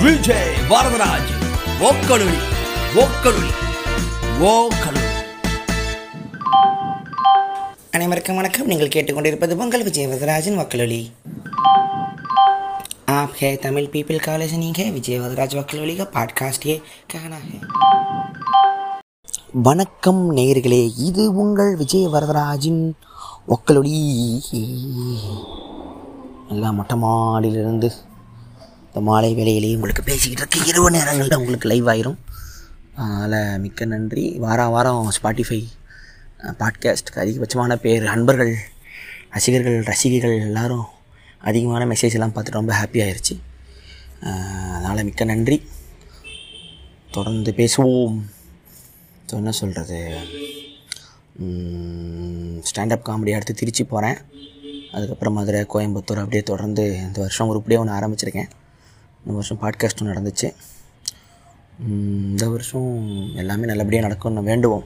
விஜய் வரதராஜ் ஓக்கலுளி ஓக்கலுளி ஓக்கலுளி அனைவருக்கும் வணக்கம் நீங்கள் கேட்டுக்கொண்டிருப்பது பொங்கல் விஜய் வரதராஜன் வக்கலொலி आप है तमिल पीपल का लिसनिंग है विजय वदराज वकलोली का पॉडकास्ट ये कहना है வணக்கம் நேயர்களே இது உங்கள் விஜய் வரதராஜின் ஒக்கலொடி எல்லாம் மொட்டை மாடியிலிருந்து இப்போ மாலை வேலையிலேயே உங்களுக்கு பேசிக்கிட்டு இருக்க இரவு நேரங்களில் உங்களுக்கு லைவ் ஆயிரும். அதனால் மிக்க நன்றி. வாரம் வாரம் ஸ்பாட்டிஃபை பாட்காஸ்ட்டுக்கு அதிகபட்சமான பேர் அன்பர்கள் ரசிகர்கள் ரசிகைகள் எல்லாரும் அதிகமான மெசேஜ் எல்லாம் பார்த்துட்டு ரொம்ப ஹாப்பி ஆயிடுச்சு அதனால் மிக்க நன்றி. தொடர்ந்து பேசுவோம். ஸோ என்ன சொல்கிறது ஸ்டாண்டப் காமெடி அடுத்து திருச்சி போகிறேன் அதுக்கப்புறம் மதுரை கோயம்புத்தூர் அப்படியே தொடர்ந்து இந்த வருஷம் உருப்படியாக ஒன்று ஆரம்பிச்சிருக்கேன். இந்த வருஷம் பாட்காஸ்ட்டும் நடந்துச்சு. இந்த வருஷம் எல்லாமே நல்லபடியாக நடக்கும்னு வேண்டுவோம்.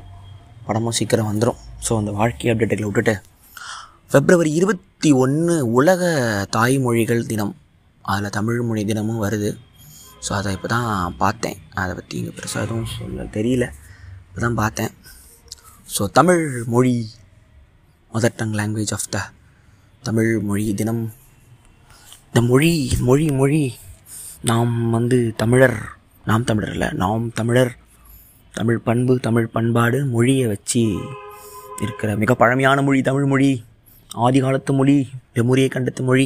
படமும் சீக்கிரம் வந்துடும் ஸோ அந்த வாழ்க்கை அப்டேட்டுகளை விட்டுட்டு பிப்ரவரி இருபத்தி ஒன்று உலக தாய்மொழிகள் தினம். அதில் தமிழ் மொழி தினமும் வருது. ஸோ அதை இப்போ தான் பார்த்தேன். அதை பற்றி இங்கே பெருசாக எதுவும் சொல்ல தெரியல. இப்போ தான் பார்த்தேன். ஸோ தமிழ் மொழி mother tongue language of the Tamil மொழி தினம். இந்த மொழி மொழி மொழி நாம் வந்து தமிழர் நாம் தமிழர் இல்லை நாம் தமிழர். தமிழ் பண்பு தமிழ் பண்பாடு மொழியை வச்சு இருக்கிற மிக பழமையான மொழி தமிழ் மொழி ஆதி காலத்து மொழி வெமுரியை கண்டத்து மொழி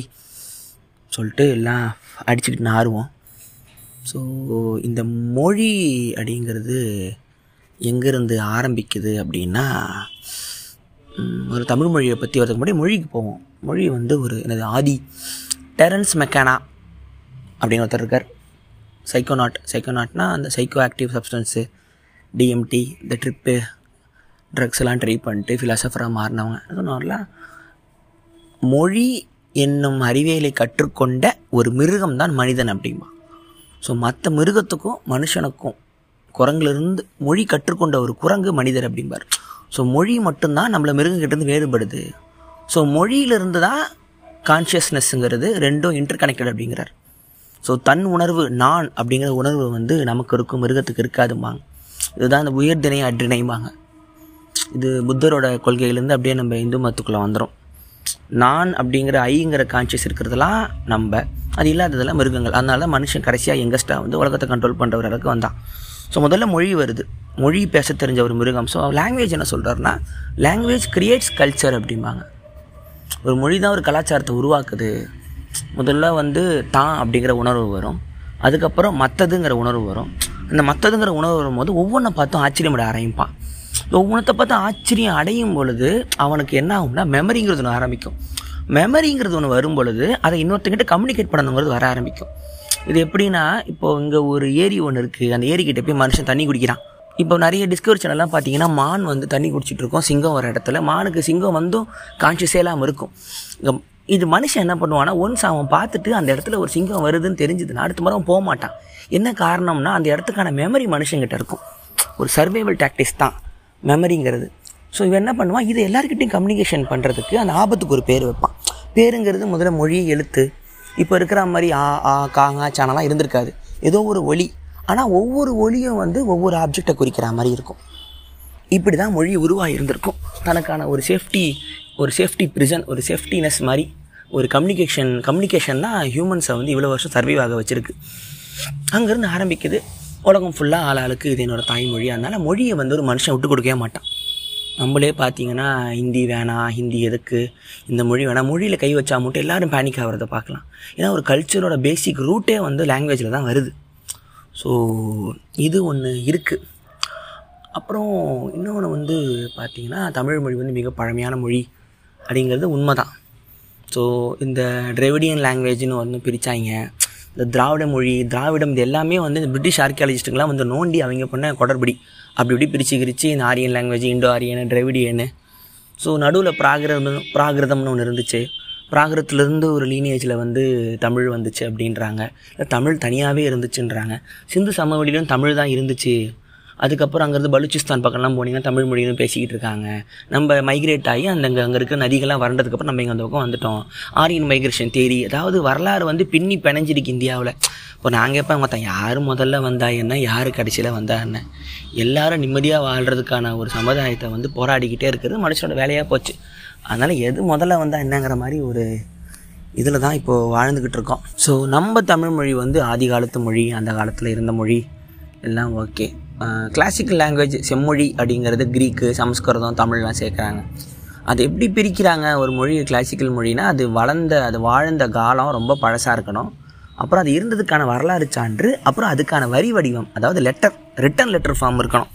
சொல்லிட்டு எல்லாம் அடிச்சுக்கிட்டு நாருவோம். ஸோ இந்த மொழி அப்படிங்கிறது எங்கேருந்து ஆரம்பிக்குது அப்படின்னா ஒரு தமிழ் மொழியை பற்றி வரதுக்கு முன்னாடி மொழிக்கு போவோம். மொழி வந்து ஒரு எனது ஆதி டெரன்ஸ் மெக்கானா. அப்படின்னு ஒருத்தர் இருக்கார். சைக்கோநாட் சைக்கோநாட்னா அந்த சைக்கோ ஆக்டிவ் சப்ஸ்டன்ஸு டிஎம்டி இந்த ட்ரிப்பு ட்ரக்ஸ் எல்லாம் ட்ரை பண்ணிட்டு ஃபிலாசபராக மாறினவங்க. சொன்னார்லாம் மொழி என்னும் அறிவியலை கற்றுக்கொண்ட ஒரு மிருகம் தான் மனிதன் அப்படிம்பா. ஸோ மற்ற மிருகத்துக்கும் மனுஷனுக்கும் குரங்குலேருந்து மொழி கற்றுக்கொண்ட ஒரு குரங்கு மனிதர் அப்படிம்பார். ஸோ மொழி மட்டும்தான் நம்மளை மிருகங்கிட்டேருந்து வேறுபடுது. ஸோ மொழியிலிருந்து தான் கான்ஷியஸ்னஸ்ங்கிறது ரெண்டும் இன்டர் கனெக்டட் அப்படிங்கிறார். ஸோ தன் உணர்வு நான் அப்படிங்கிற உணர்வு வந்து நமக்கு இருக்கும் மிருகத்துக்கு இருக்காதும்பாங்க. இதுதான் இந்த உயர்திணை அற்றிணைம்பாங்க இது புத்தரோட கொள்கையிலேருந்து அப்படியே நம்ம இந்து மதத்துக்குள்ளே வந்துடும் நான் அப்படிங்கிற ஐங்கிற கான்சியஸ் இருக்கிறதெல்லாம் நம்ம. அது இல்லாததெல்லாம் மிருகங்கள். அதனால தான் மனுஷன் கடைசியாக எங்கஸ்ட்டாக வந்து உலகத்தை கண்ட்ரோல் பண்ணுற ஒரு அளவுக்கு வந்தான். ஸோ முதல்ல மொழி வருது. மொழி பேச தெரிஞ்ச ஒரு மிருகம். ஸோ லாங்குவேஜ் என்ன சொல்கிறாருன்னா லாங்குவேஜ் கிரியேட்ஸ் கல்ச்சர் அப்படிம்பாங்க. ஒரு மொழி தான் ஒரு கலாச்சாரத்தை உருவாக்குது. முதல்ல வந்து தான் அப்படிங்கிற உணர்வு வரும். அதுக்கப்புறம் மற்றதுங்கிற உணர்வு வரும். அந்த மற்றதுங்கிற உணர்வு வரும்போது ஒவ்வொன்றை பார்த்தும் ஆச்சரியமிட ஆரம்பிப்பான் ஒவ்வொன்றத்தை பார்த்து ஆச்சரியம் அடையும் பொழுது அவனுக்கு என்ன ஆகும்னா மெமரிங்கிறது ஒன்று ஆரம்பிக்கும். மெமரிங்கிறது ஒன்று வரும் பொழுது அதை இன்னொருத்தங்கிட்ட கம்யூனிகேட் பண்ணணுங்கிறது வர ஆரம்பிக்கும். இது எப்படின்னா இப்போ இங்கே ஒரு ஏரி ஒன்று இருக்குது அந்த ஏரிக்கிட்ட போய் மனுஷன் தண்ணி குடிக்கிறான். இப்போ நிறைய டிஸ்கவரி சேனல்லாம் பார்த்தீங்கன்னா மான் வந்து தண்ணி குடிச்சிட்ருக்கோம் சிங்கம் வர இடத்துல. மானுக்கு சிங்கம் வந்தும் கான்ஷியஸே இல்லாமல் இருக்கும். இது மனுஷன் என்ன பண்ணுவான்னா ஒன்ஸ் அவன் பார்த்துட்டு அந்த இடத்துல ஒரு சிங்கம் வருதுன்னு தெரிஞ்சதுன்னா அடுத்த முறை போக மாட்டான். என்ன காரணம்னா அந்த இடத்துக்கான மெமரி மனுஷங்கிட்ட இருக்கும். ஒரு சர்வைவல் டாக்டிக்ஸ் தான் மெமரிங்கிறது ஸோ இவன் என்ன பண்ணுவான் இது எல்லாருக்கிட்டையும் கம்யூனிகேஷன் பண்ணுறதுக்கு அந்த ஆபத்துக்கு ஒரு பேர் வைப்பான். பேருங்கிறது முதல்ல மொழி எழுத்து. இப்போ இருக்கிற மாதிரி ஆ ஆ காங்கா சானலாம் இருந்திருக்காது. ஏதோ ஒரு ஒலி. ஆனால் ஒவ்வொரு ஒலியும் வந்து ஒவ்வொரு ஆப்ஜெக்டை குறிக்கிற மாதிரி இருக்கும். இப்படி தான் மொழி உருவாக இருந்திருக்கும் தனக்கான ஒரு சேஃப்டி ஒரு சேஃப்டி ப்ரிசன் ஒரு சேஃப்டினஸ் மாதிரி ஒரு கம்யூனிகேஷன் கம்யூனிகேஷன் தான் ஹியூமன்ஸை வந்து இவ்வளோ வருஷம் சர்வைவ் ஆக வச்சுருக்கு. அங்கேருந்து ஆரம்பிக்குது. உலகம் ஃபுல்லாக ஆள் ஆளுக்கு இது என்னோட தாய்மொழி. அதனால் மொழியை வந்து ஒரு மனுஷன் விட்டு கொடுக்கவே மாட்டான். நம்மளே பார்த்தீங்கன்னா ஹிந்தி வேணாம் ஹிந்தி எதுக்கு? இந்த மொழி வேணாம் மொழியில் கை வச்சா மட்டும் எல்லாரும் பேனிக் ஆகிறத பார்க்கலாம். ஏன்னா ஒரு கல்ச்சரோட பேசிக் ரூட்டே வந்து லாங்குவேஜில் தான் வருது. ஸோ இது ஒன்று இருக்குது அப்புறம் இன்னொன்று வந்து பார்த்தீங்கன்னா தமிழ் மொழி வந்து மிக பழமையான மொழி அப்படிங்கிறது உண்மை தான் ஸோ இந்த டிரெவிடியன் லாங்குவேஜ்னு வந்து பிரித்தாங்க இந்த திராவிட மொழி திராவிடம் இது எல்லாமே வந்து இந்த பிரிட்டிஷ் ஆர்கியாலஜிஸ்ட்டுங்களாம் வந்து நோண்டி அவங்க பண்ண கொடர்படி. அப்படி இப்படி பிரித்து பிரித்து இந்த ஆரியன் லாங்குவேஜ் இண்டோ ஆரியன் டிரெவிடியனு ஸோ நடுவில் பிராகிருதம் பிராகிருதம்னு ஒன்று இருந்துச்சு. பிராகிருதத்துலேருந்து ஒரு லீனேஜில் வந்து தமிழ் வந்துச்சு அப்படின்றாங்க. இல்லை தமிழ் தனியாகவே இருந்துச்சுன்றாங்க. சிந்து சமவெளியிலும் தமிழ் தான் இருந்துச்சு. அதுக்கப்புறம் அங்கேருந்து பலூச்சிஸ்தான் பக்கம்லாம் போனீங்கன்னா தமிழ் மொழின்னு பேசிக்கிட்டு இருக்காங்க. நம்ம மைக்ரேட் ஆகி அந்த அங்கே அங்கே இருக்க நதிகள்லாம் வறண்டதுக்கப்புறம் நம்ம இங்கே அந்த பக்கம் வந்துட்டோம். ஆரியன் மைக்ரேஷன் தேரி அதாவது வரலாறு வந்து பின்னி பிணைஞ்சிருக்கு இந்தியாவில். இப்போ நாங்கள் எப்போ மொத்தம் யார் முதல்ல வந்தா என்ன யார் கடைசியில் வந்தா என்ன? எல்லாரும் நிம்மதியாக வாழ்கிறதுக்கான ஒரு சமுதாயத்தை வந்து போராடிக்கிட்டே இருக்கிறது மனுஷனோட வேலையாக போச்சு. அதனால் எது முதல்ல வந்தால் என்னங்கிற மாதிரி ஒரு இதில் தான் இப்போது வாழ்ந்துக்கிட்டு இருக்கோம். ஸோ நம்ம தமிழ் மொழி வந்து ஆதி காலத்து மொழி அந்த காலத்தில் இருந்த மொழி எல்லாம் ஓகே கிளாசிக்கல் லாங்குவேஜ் செம்மொழி அப்படிங்கிறது க்ரீக்கு சமஸ்கிருதம் தமிழ்லாம் சேர்க்குறாங்க. அது எப்படி பிரிக்கிறாங்க ஒரு மொழி கிளாசிக்கல் மொழினா அது வளர்ந்த அது வாழ்ந்த காலம் ரொம்ப பழசாக இருக்கணும். அப்புறம் அது இருந்ததுக்கான வரலாறு சான்று அப்புறம் அதுக்கான வரி வடிவம் அதாவது லெட்டர் ரிட்டன் லெட்டர் ஃபார்ம் இருக்கணும்.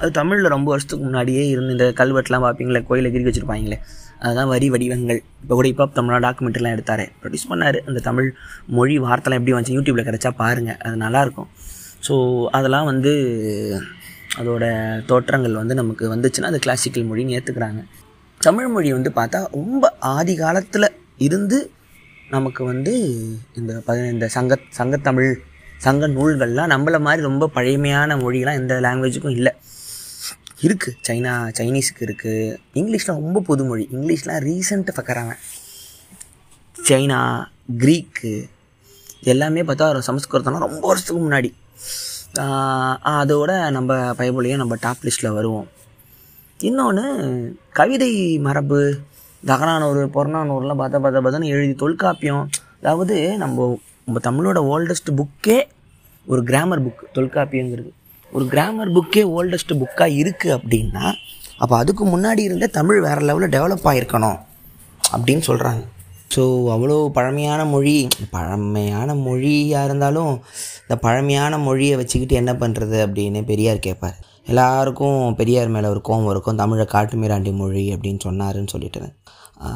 அது தமிழில் ரொம்ப வருஷத்துக்கு முன்னாடியே இருந்து இந்த கல்வெட்டுலாம் பார்ப்பீங்களே கோயிலில் கிறுக்கி வச்சுருப்பாங்களே அதுதான் வரி வடிவங்கள். இப்போ கூட இப்போ தமிழ் டாக்குமெண்ட்லாம் எடுத்தார். ப்ரொடியூஸ் பண்ணார். அந்த தமிழ் மொழி வார்த்தைலாம் எப்படி வந்துச்சு யூடியூப்பில் கிடச்சா பாருங்கள் அது நல்லாயிருக்கும் ஸோ அதெல்லாம் வந்து அதோட தோற்றங்கள் வந்து நமக்கு வந்துச்சுன்னா அது கிளாசிக்கல் மொழின்னு ஏற்றுக்கிறாங்க தமிழ் மொழி வந்து பார்த்தா ரொம்ப ஆதி காலத்தில் இருந்து நமக்கு வந்து இந்த இந்த சங்க சங்கத்தமிழ் சங்க நூல்கள்லாம் நம்மளை மாதிரி ரொம்ப பழமையான மொழிலாம் எந்த லாங்குவேஜுக்கும் இல்லை. இருக்குது சைனா சைனீஸுக்கு இருக்குது இங்கிலீஷ்லாம் ரொம்ப புது மொழி. இங்கிலீஷ்லாம் ரீசண்ட்டு பார்க்குறாங்க சைனா க்ரீக்கு எல்லாமே பார்த்தா சமஸ்கிருதம்லாம் ரொம்ப வருஷத்துக்கு முன்னாடி. அதோட நம்ம பைபிளையும் நம்ம டாப் லிஸ்ட்டில் வருவோம். இன்னொன்று கவிதை மரபு தகனானூர் புறநானூர்லாம் பார்த்தா பார்த்தா பார்த்தா எழுதி தொல்காப்பியம். அதாவது நம்ம நம்ம தமிழோட ஓல்டஸ்ட் புக்கே ஒரு கிராமர் புக் தொல்காப்பியங்கிறது. ஒரு கிராமர் புக்கே ஓல்டஸ்ட் புக்காக இருக்குது அப்படின்னா அப்போ அதுக்கு முன்னாடி இருந்த தமிழ் வேறு லெவலில் டெவலப் ஆகிருக்கணும் அப்படின்னு சொல்கிறாங்க ஸோ அவ்வளோ பழமையான மொழி பழமையான மொழியாக இருந்தாலும் இந்த பழமையான மொழியை வச்சுக்கிட்டு என்ன பண்ணுறது அப்படின்னு பெரியார் கேட்பார் எல்லாருக்கும் பெரியார் மேலே ஒரு கோவம் இருக்கும். தமிழை காட்டுமிராண்டி மொழி அப்படின்னு சொன்னாருன்னு சொல்லிட்டு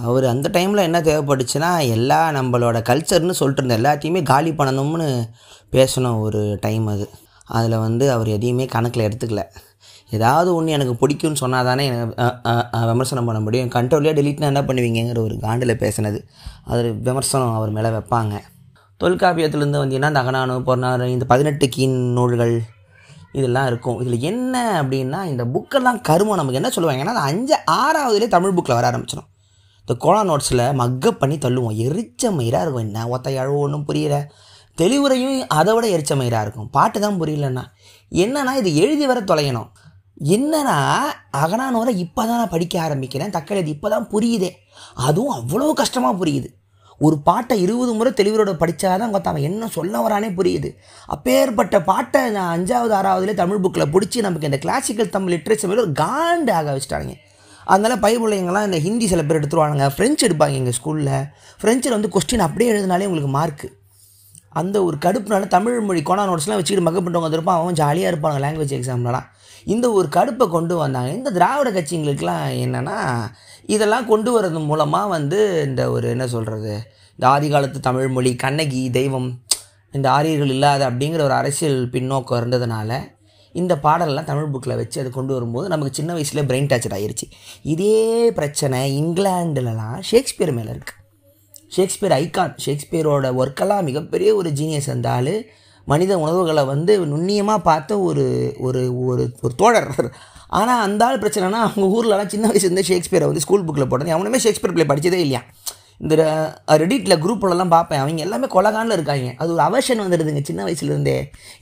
அவர் அந்த டைமில் என்ன தேவைப்பட்டுச்சுன்னா எல்லா நம்மளோட கல்ச்சர்னு சொல்லிட்டு இருந்த எல்லாத்தையுமே காலி பண்ணணும்னு பேசின ஒரு டைம் அது. அதில் வந்து அவர் எதையுமே கணக்கில் எடுத்துக்கல. ஏதாவது ஒன்று எனக்கு பிடிக்கும்னு சொன்னால் தானே எனக்கு விமர்சனம் பண்ண முடியும். கண்ட்ரோல்லே டெலிட்னா என்ன பண்ணுவீங்கங்கிற ஒரு காண்டில் பேசினது. அது விமர்சனம் அவர் மேலே வைப்பாங்க. தொல்காப்பியத்துலேருந்து வந்தீங்கன்னா இந்த அகனானு இந்த பதினெட்டு கீன் நூல்கள் இதெல்லாம் இருக்கும். இதில் என்ன அப்படின்னா இந்த புக்கெல்லாம் கருமம். நமக்கு என்ன சொல்லுவாங்க? ஏன்னா அது அஞ்சு ஆறாவதுலேயே தமிழ் புக்கில் வர ஆரம்பிச்சிடும் இந்த கோலா நோட்ஸில் மக்கப் பண்ணி தள்ளுவோம். எரிச்ச மயிராக இருக்கும். என்ன ஒத்த ஒன்றும் புரியல. தெளிவுரையும் அதை விட எரிச்ச மயிராக இருக்கும். பாட்டு தான் புரியலன்னா என்னன்னா இது எழுதி வர தொலையணும். என்னன்னா அகனானோரை இப்போ தான் நான் படிக்க ஆரம்பிக்கிறேன். தக்கலை இப்போ தான் புரியுதே. அதுவும் அவ்வளோ கஷ்டமாக புரியுது. ஒரு பாட்டை இருபது முறை தெளிவரோட படித்தாதான் கொத்த அவன் என்ன சொல்ல வரானே புரியுது. அப்பேற்பட்ட பாட்டை நான் அஞ்சாவது ஆறாவதுலேயே தமிழ் புக்கில் பிடிச்சி நமக்கு இந்த கிளாசிக்கல் தமிழ் லிட்ரேச்சர் மேலே ஒரு காண்டு ஆக வச்சுட்டாங்க அதனால் பைபிள்ளைங்கெல்லாம் இந்த ஹிந்தி சில பேர் எடுத்துருவானுங்க. ஃப்ரெஞ்சு எடுப்பாங்க எங்கள் ஸ்கூலில் ஃப்ரெஞ்சில் வந்து கொஸ்டின் அப்படியே எழுதினாலே உங்களுக்கு மார்க்கு அந்த ஒரு கடுப்புனால தமிழ் மொழி கொனா நோட்ஸ்லாம் வச்சுக்கிட்டு மக பண்ணுறவங்க வந்திருப்பான் அவன் ஜாலியாக இருப்பாங்க லாங்குவேஜ் எக்ஸாம்லலாம் இந்த ஒரு கடுப்பை கொண்டு வந்தாங்க. இந்த திராவிட கட்சிங்களுக்கெல்லாம் என்னென்னா இதெல்லாம் கொண்டு வர்றது மூலமாக வந்து இந்த ஒரு என்ன சொல்கிறது இந்த ஆதி காலத்து தமிழ் மொழி கண்ணகி தெய்வம் இந்த ஆரியர்கள் இல்லாத அப்படிங்கிற ஒரு அரசியல் பின்னோக்கம் இருந்ததுனால இந்த பாடலெல்லாம் தமிழ் புக்கில் வச்சு அதை கொண்டு வரும்போது நமக்கு சின்ன வயசுலேயே பிரெயின் டாச்சர் ஆகிருச்சு இதே பிரச்சனை இங்கிலாண்டுலலாம் ஷேக்ஸ்பியர் மேலே இருக்குது ஷேக்ஸ்பியர் ஐகான் ஷேக்ஸ்பியரோட ஒர்க்கெல்லாம் மிகப்பெரிய ஒரு ஜீனியஸ் இருந்தாலும் மனித உணர்வுகளை வந்து நுண்ணியமாக பார்த்த ஒரு ஒரு ஒரு ஒரு தோழர். ஆனால் அந்த ஆள் பிரச்சனைனா அவங்க ஊர்லலாம் சின்ன வயசுலேருந்து ஷேக்ஸ்பியரை வந்து ஸ்கூல் புக்கில் போட்டது. அவனுமே ஷேக்ஸ்பியர் பிள்ளை படித்ததே இல்லையா? இந்த ரெடிட்டில் குரூப்லலாம் பார்ப்பேன். அவங்க எல்லாமே கொலகானில் இருக்காங்க. அது ஒரு அவர்ஷன் வந்துடுதுங்க சின்ன வயசுலேருந்தே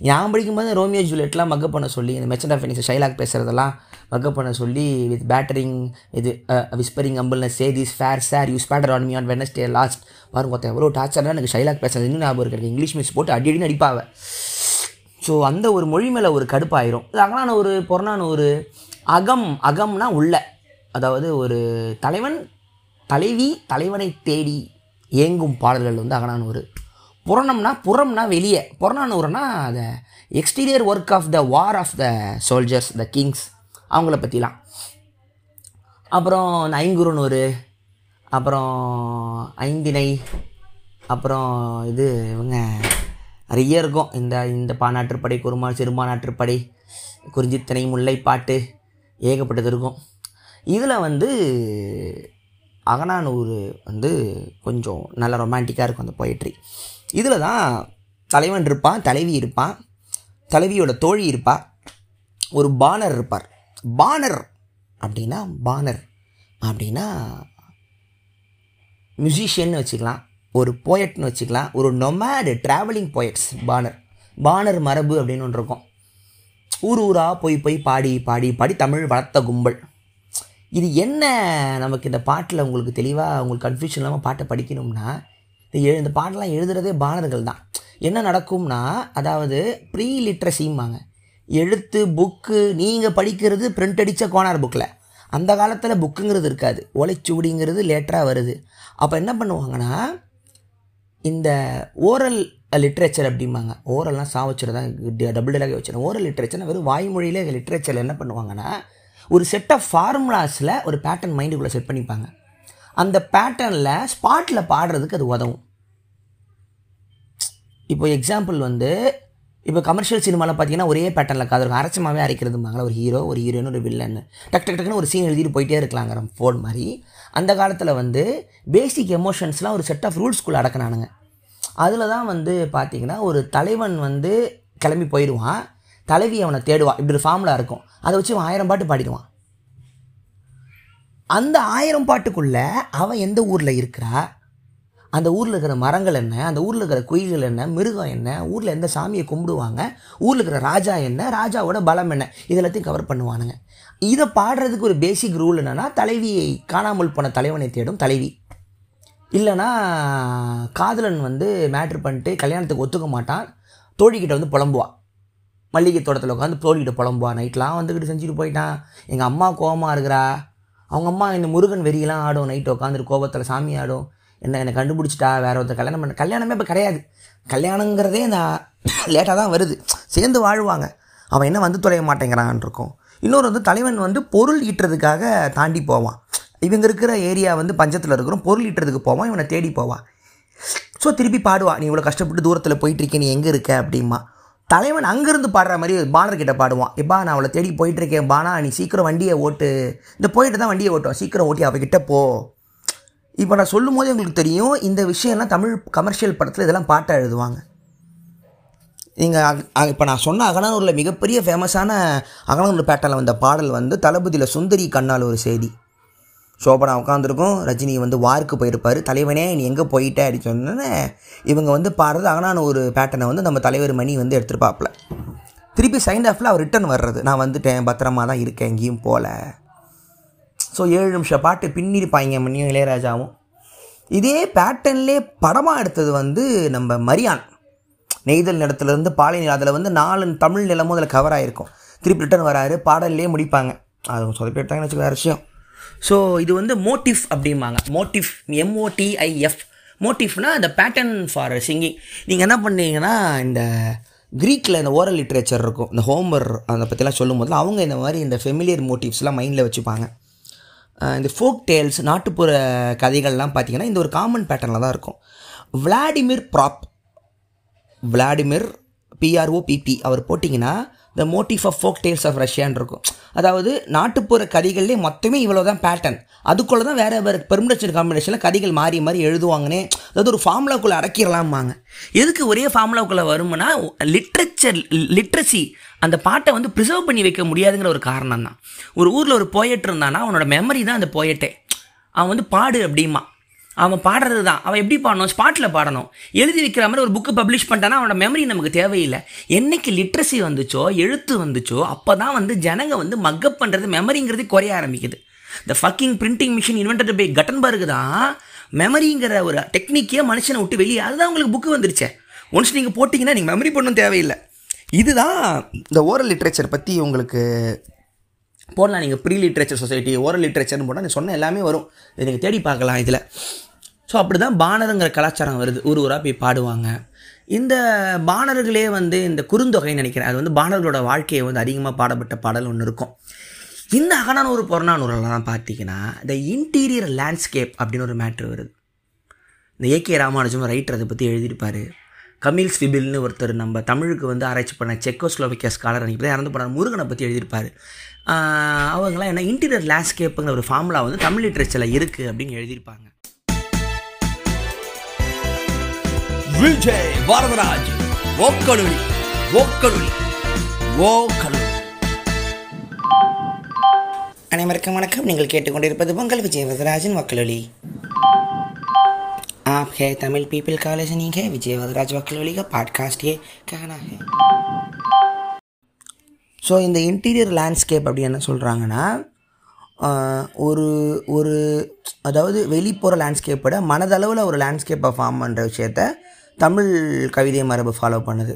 ஞாபகம் படிக்கும்போது ரோமியோ ஜூலியட்லாம் மக்கப் பண்ண சொல்லி இந்த மெச்சன் ஆஃப் ஃபெனிக்ஸ் ஷைலாக் பேசுகிறதெல்லாம் மக்கப் பண்ண சொல்லி வித் பேட்டரிங் இது whispering humbleness say this fair sir you spat on me on Wednesday last பாருங்க ஒருத்தன் எவ்வளோ டார்ச்சர்னா எனக்கு ஷைலாக் பேசுறது இன்னும் ஞாபகம் இருக்கு. எனக்கு இங்கிலீஷ் மிஸ் போட்டு அடி அடினு நடிப்பாவ ஸோ அந்த ஒரு மொழி மேலே ஒரு கடுப்பாயிரும். இது அகனான ஒரு பொறனான ஒரு அகம் அகம்னா உள்ள. அதாவது ஒரு தலைவன் தலைவி தலைவனை தேடி ஏங்கும் பாடல்கள் வந்து அகனானூறு புறணம்னா புறம்னா வெளியே. புறநானூறுனா அந்த exterior work of the war of the soldiers the kings அவங்கள பற்றிலாம் அப்புறம் இந்த ஐங்குறுநூறு அப்புறம் ஐந்திணை அப்புறம் இது இவங்க நிறைய இருக்கும். இந்த இந்த பானாற்றுப்படை குருமா சிறுமானாற்றுப்படை குறிஞ்சித்தனை முல்லைப்பாட்டு ஏகப்பட்டது இருக்கும். இதில் வந்து அகனானூர் வந்து கொஞ்சம் நல்ல ரொமான்டிக்காக இருக்கும் அந்த பொயட்ரி இதில் தான் தலைவன் இருப்பான் தலைவி இருப்பான் தலைவியோட தோழி இருப்பா ஒரு பானர் இருப்பார். பானர் அப்படின்னா பானர் அப்படின்னா மியூசிஷியன் வச்சுக்கலாம் ஒரு போயட்னு வச்சுக்கலாம் ஒரு நொமேடு ட்ராவலிங் போயட்ஸ் பானர் பானர் மரபு அப்படின்னு ஒன்று இருக்கும். ஊர் ஊராக போய் போய் பாடி பாடி பாடி தமிழ் வளர்த்த கும்பல். இது என்ன நமக்கு இந்த பாட்டில் உங்களுக்கு தெளிவாக உங்களுக்கு கன்ஃபியூஷன் இல்லாமல் பாட்டை படிக்கணும்னா இந்த எழு இந்த பாட்டெலாம் எழுதுகிறதே பாணர்கள் தான். என்ன நடக்கும்னா அதாவது ப்ரீ லிட்ரஸிம்பாங்க எழுத்து புக்கு நீங்கள் படிக்கிறது பிரிண்ட் அடித்த கோனார் புக்கில் அந்த காலத்தில் புக்குங்கிறது இருக்காது. ஓலைச்சுவடிங்கிறது லேட்டராக வருது. அப்போ என்ன பண்ணுவாங்கன்னா இந்த ஓரல் லிட்ரேச்சர் அப்படிம்பாங்க. ஓரல்லாம் சாவச்சுரு தான் டபுள் டேலாக வச்சுருவோம் ஓரல் லிட்ரேச்சர்னா வெறும் வாய்மொழியிலே லிட்ரேச்சரில் என்ன பண்ணுவாங்கன்னா ஒரு செட் ஆஃப் ஃபார்முலாஸில் ஒரு பேட்டர்ன் மைண்டுக்குள்ளே செட் பண்ணிப்பாங்க. அந்த பேட்டர்னில் ஸ்பாட்டில் பாடுறதுக்கு அது உதவும். இப்போ எக்ஸாம்பிள் வந்து இப்போ கமர்ஷியல் சினிமாவில் பார்த்தீங்கன்னா ஒரே பேட்டர்னில் காது இருக்கும் அரைச்சமாகவே அரைக்கிறதுமாங்களா ஒரு ஹீரோ ஒரு ஹீரோயின் ஒரு வில்லன் டக் டக் டக்குன்னு ஒரு சீன் எழுதிட்டு போயிட்டே இருக்கலாங்கிற ஃபோன் மாதிரி. அந்த காலத்தில் வந்து பேசிக் எமோஷன்ஸ்லாம் ஒரு செட் ஆஃப் ரூல்ஸ்குள்ளே அடக்கினானுங்க. அதில் தான் வந்து பார்த்தீங்கன்னா ஒரு தலைவன் வந்து கிளம்பி போயிடுவான். தலைவி அவனை தேடுவான் இப்படி ஒரு ஃபார்முலா இருக்கும். அதை வச்சு அவன் ஆயிரம் பாட்டு பாடிடுவான். அந்த ஆயிரம் பாட்டுக்குள்ளே அவன் எந்த ஊரில் இருக்கிறா? அந்த ஊரில் இருக்கிற மரங்கள் என்ன? அந்த ஊரில் இருக்கிற குயில்கள் என்ன? மிருகம் என்ன? ஊரில் எந்த சாமியை கும்பிடுவாங்க? ஊரில் இருக்கிற ராஜா என்ன? ராஜாவோட பலம் என்ன? இது எல்லாத்தையும் கவர் பண்ணுவானுங்க. இதை பாடுறதுக்கு ஒரு பேசிக் ரூல் என்னென்னா தலைவியை காணாமல் போன தலைவனை தேடும் தலைவி. இல்லைன்னா காதலன் வந்து மேட்ரு பண்ணிட்டு கல்யாணத்துக்கு ஒத்துக்க மாட்டான். தோழிக்கிட்ட வந்து புலம்புவான் மல்லிகை தோட்டத்தில் உட்காந்து தோழிக்கிட்ட புலம்புவா. நைட்லாம் வந்துக்கிட்டு செஞ்சுட்டு போயிட்டான். எங்கள் அம்மா கோவமாக இருக்கிறா. அவங்க அம்மா இந்த முருகன் வெறியெல்லாம் ஆடும். நைட்டு உட்காந்துட்டு கோபத்தில் சாமி ஆடும். என்ன என்னை கண்டுபிடிச்சிட்டா? வேற ஒருத்தர் கல்யாணம் பண்ண கல்யாணமே இப்போ கிடையாது. கல்யாணங்கிறதே இந்த லேட்டாக தான் வருது. சேர்ந்து வாழ்வாங்க. அவன் என்ன வந்து தொலைய மாட்டேங்கிறான் இருக்கும் இன்னொரு வந்து தலைவன் வந்து பொருள் ஈட்டுறதுக்காக தாண்டி போவான். இவங்க இருக்கிற ஏரியா வந்து பஞ்சத்தில் இருக்கிறோம். பொருள் ஈட்டுறதுக்கு போவான். இவனை தேடி போவான். ஸோ திருப்பி பாடுவான். நீ இவ்வளோ கஷ்டப்பட்டு தூரத்தில் போயிட்டுருக்கே நீ எங்கே இருக்க? அப்படிமா தலைவன் அங்கேருந்து பாடுற மாதிரி பானர்கிட்ட பாடுவான். எப்பா நான் அவளை தேடி போயிட்டுருக்கேன். பானா நீ சீக்கிரம் வண்டியை ஓட்டு. இந்த போயிட்டு தான் வண்டியை ஓட்டுவான். சீக்கிரம் ஓட்டி அவகிட்ட போ. இப்போ நான் சொல்லும் போது உங்களுக்கு தெரியும் இந்த விஷயம்லாம் தமிழ் கமர்ஷியல் படத்தில் இதெல்லாம் பாட்டை எழுதுவாங்க. நீங்கள் இப்போ நான் சொன்ன அகனானூரில் மிகப்பெரிய ஃபேமஸான அகனானூர் பேட்டில் வந்த பாடல் வந்து தளபதியில் சுந்தரி கண்ணால் ஒரு செய்தி. சோபனா உட்காந்துருக்கும் ரஜினி வந்து வார்க்கு போயிருப்பார் தலைவனே நீ எங்கே போயிட்ட? அப்படின்னு சொன்னோன்னே இவங்க வந்து பாடுறது அகனான ஒரு பேட்டனை வந்து நம்ம தலைவர் மணி வந்து எடுத்துருப்பாப்புல. திருப்பி சைண்ட் ஆஃபில் அவர் ரிட்டன் வர்றது. நான் வந்துட்டேன் பத்திரமா தான் இருக்கேன் எங்கேயும் போகல ஸோ ஏழு நிமிஷம் பாட்டு பின்னிருப்பாங்க மணியும் இளையராஜாவும். இதே பேட்டர்ன்லே படமாக எடுத்தது வந்து நம்ம மரியான். நெய்தல் நிலத்துலேருந்து பாலை அதில் வந்து நாலு தமிழ் நிலமும் அதில் கவர் ஆகிருக்கும் திருப்பி ரிட்டர்ன் வராரு பாடல்லே முடிப்பாங்க. அது சொல்லி வச்சுக்க வேறு விஷயம். ஸோ இது வந்து மோட்டிவ் அப்படிம்பாங்க. மோட்டிவ் எம்ஓடிஐஎஃப் மோட்டிஃப்னால் இந்த பேட்டர்ன் ஃபார் சிங்கிங் நீங்கள் என்ன பண்ணீங்கன்னா இந்த க்ரீக்கில் இந்த ஓரல் லிட்ரேச்சர் இருக்கும். இந்த ஹோமர் அதை பற்றிலாம் சொல்லும் போதில் அவங்க இந்த மாதிரி இந்த ஃபெமிலியர் மோட்டிவ்ஸ்லாம் மைண்டில் வச்சுப்பாங்க. இந்த ஃபோக் டேல்ஸ் நாட்டுப்புற கதைகள்லாம் பார்த்திங்கன்னா இந்த ஒரு காமன் பேட்டர்னில் தான் இருக்கும். Vladimir Propp Vladimir P R O P P அவர் போட்டிங்கன்னா the motive of folk tales of Russian இருக்கும் அதாவது நாட்டுப்புற கதைகள்லேயே மொத்தமே இவ்வளோ தான் பேட்டர்ன் அதுக்குள்ளே தான் வேறு வேறு பெர்மிடேஷன் காம்பினேஷனில் கதைகள் மாறி மாறி எழுதுவாங்கன்னே அதாவது ஒரு ஃபார்முலாக்குள்ளே அடக்கிடலாமாங்க எதுக்கு ஒரே ஃபார்முலாக்குள்ளே வரும்னா லிட்ரேச்சர் லிட்ரஸி அந்த பாட்டை வந்து ப்ரிசர்வ் பண்ணி வைக்க முடியாதுங்கிற ஒரு காரணம் தான் ஒரு ஊரில் ஒரு போயட் இருந்தானா அவனோட மெமரி தான் அந்த போயட்டே அவன் வந்து பாடு அப்படிமா அவன் பாடுறது தான் அவன் எப்படி பாடணும்? ஸ்பாட்டில் பாடணும். எழுதி வைக்கிற மாதிரி ஒரு புக்கு பப்ளிஷ் பண்ணிட்டானா அவனோட மெமரி நமக்கு தேவையில்லை. என்னைக்கு லிட்ரஸி வந்துச்சோ எழுத்து வந்துச்சோ அப்போ தான் வந்து ஜனங்க வந்து மக்கப் பண்ணுறது மெமரிங்கிறது குறைய ஆரம்பிக்குது. இந்த fucking printing machine invented by Gutenberg தான் மெமரிங்கிற ஒரு டெக்னிக்கே மனுஷனை விட்டு வெளியே அதுதான் உங்களுக்கு புக்கு வந்துருச்சே. ஒன்ஸ் நீங்கள் போட்டிங்கன்னா நீங்கள் மெமரி பண்ணணும் தேவையில்லை. இதுதான் இந்த ஓரல் லிட்ரேச்சர் பற்றி உங்களுக்கு போடலாம். நீங்கள் ப்ரீ லிட்ரேச்சர் சொசைட்டி ஓரல் லிட்ரேச்சர்னு போட்டால் நீங்கள் சொன்ன எல்லாமே வரும். இதை நீங்கள் தேடி பார்க்கலாம் இதில். ஸோ அப்படி தான் பாணருங்கிற கலாச்சாரம் வருது. ஊர் ஊராக போய் பாடுவாங்க. இந்த பாணர்களே வந்து இந்த குறுந்தொகைன்னு நினைக்கிறேன். அது வந்து பாணர்களோட வாழ்க்கையை வந்து அதிகமாக பாடப்பட்ட பாடல் ஒன்று இருக்கும். இந்த அகனானூர் புறநானூரெல்லாம் பார்த்தீங்கன்னா இந்த இன்டீரியர் லேண்ட்ஸ்கேப் அப்படின்னு ஒரு மேட்ரு வருது. இந்த ஏகே ராமானுஜம் ரைட்டர் அதை பற்றி எழுதியிருப்பார். கமில் ஸ்விபில்னு ஒருத்தர் நம்ம தமிழுக்கு வந்து ஆராய்ச்சி பண்ண செக்கோஸ்லோவிக்கியா ஸ்காலர் அன்றைக்கி இறந்து போனார் முருகனை பற்றி எழுதியிருப்பார். அவங்களாம் என்ன இன்டீரியர் லேண்ட்ஸ்கேப்புங்கிற ஒரு ஃபார்முலா வந்து தமிழ் லிட்ரேச்சரில் இருக்குது அப்படின்னு எழுதியிருப்பாங்க. விஜய் வரதராஜ். ஓக்கலுளி ஓக்கலுளி ஓக்கலுளி. அனைவருக்கும் வணக்கம். நீங்கள் கேட்டுக்கொண்டிருப்பது பொங்கல் விஜய் வரதராஜன் வக்கலொலி आप है तमिल पीपल का लिसनिंग है विजय वदराज वकलोली का पॉडकास्ट ये कहना है ஸோ இந்த இன்டீரியர் லேண்ட்ஸ்கேப் அப்படி என்ன சொல்கிறாங்கன்னா ஒரு ஒரு அதாவது வெளிப்புற லேண்ட்ஸ்கேப்போட மனதளவில் ஒரு லேண்ட்ஸ்கேப்பை ஃபார்ம் பண்ணுற விஷயத்த தமிழ் கவிதை மரபு ஃபாலோ பண்ணுது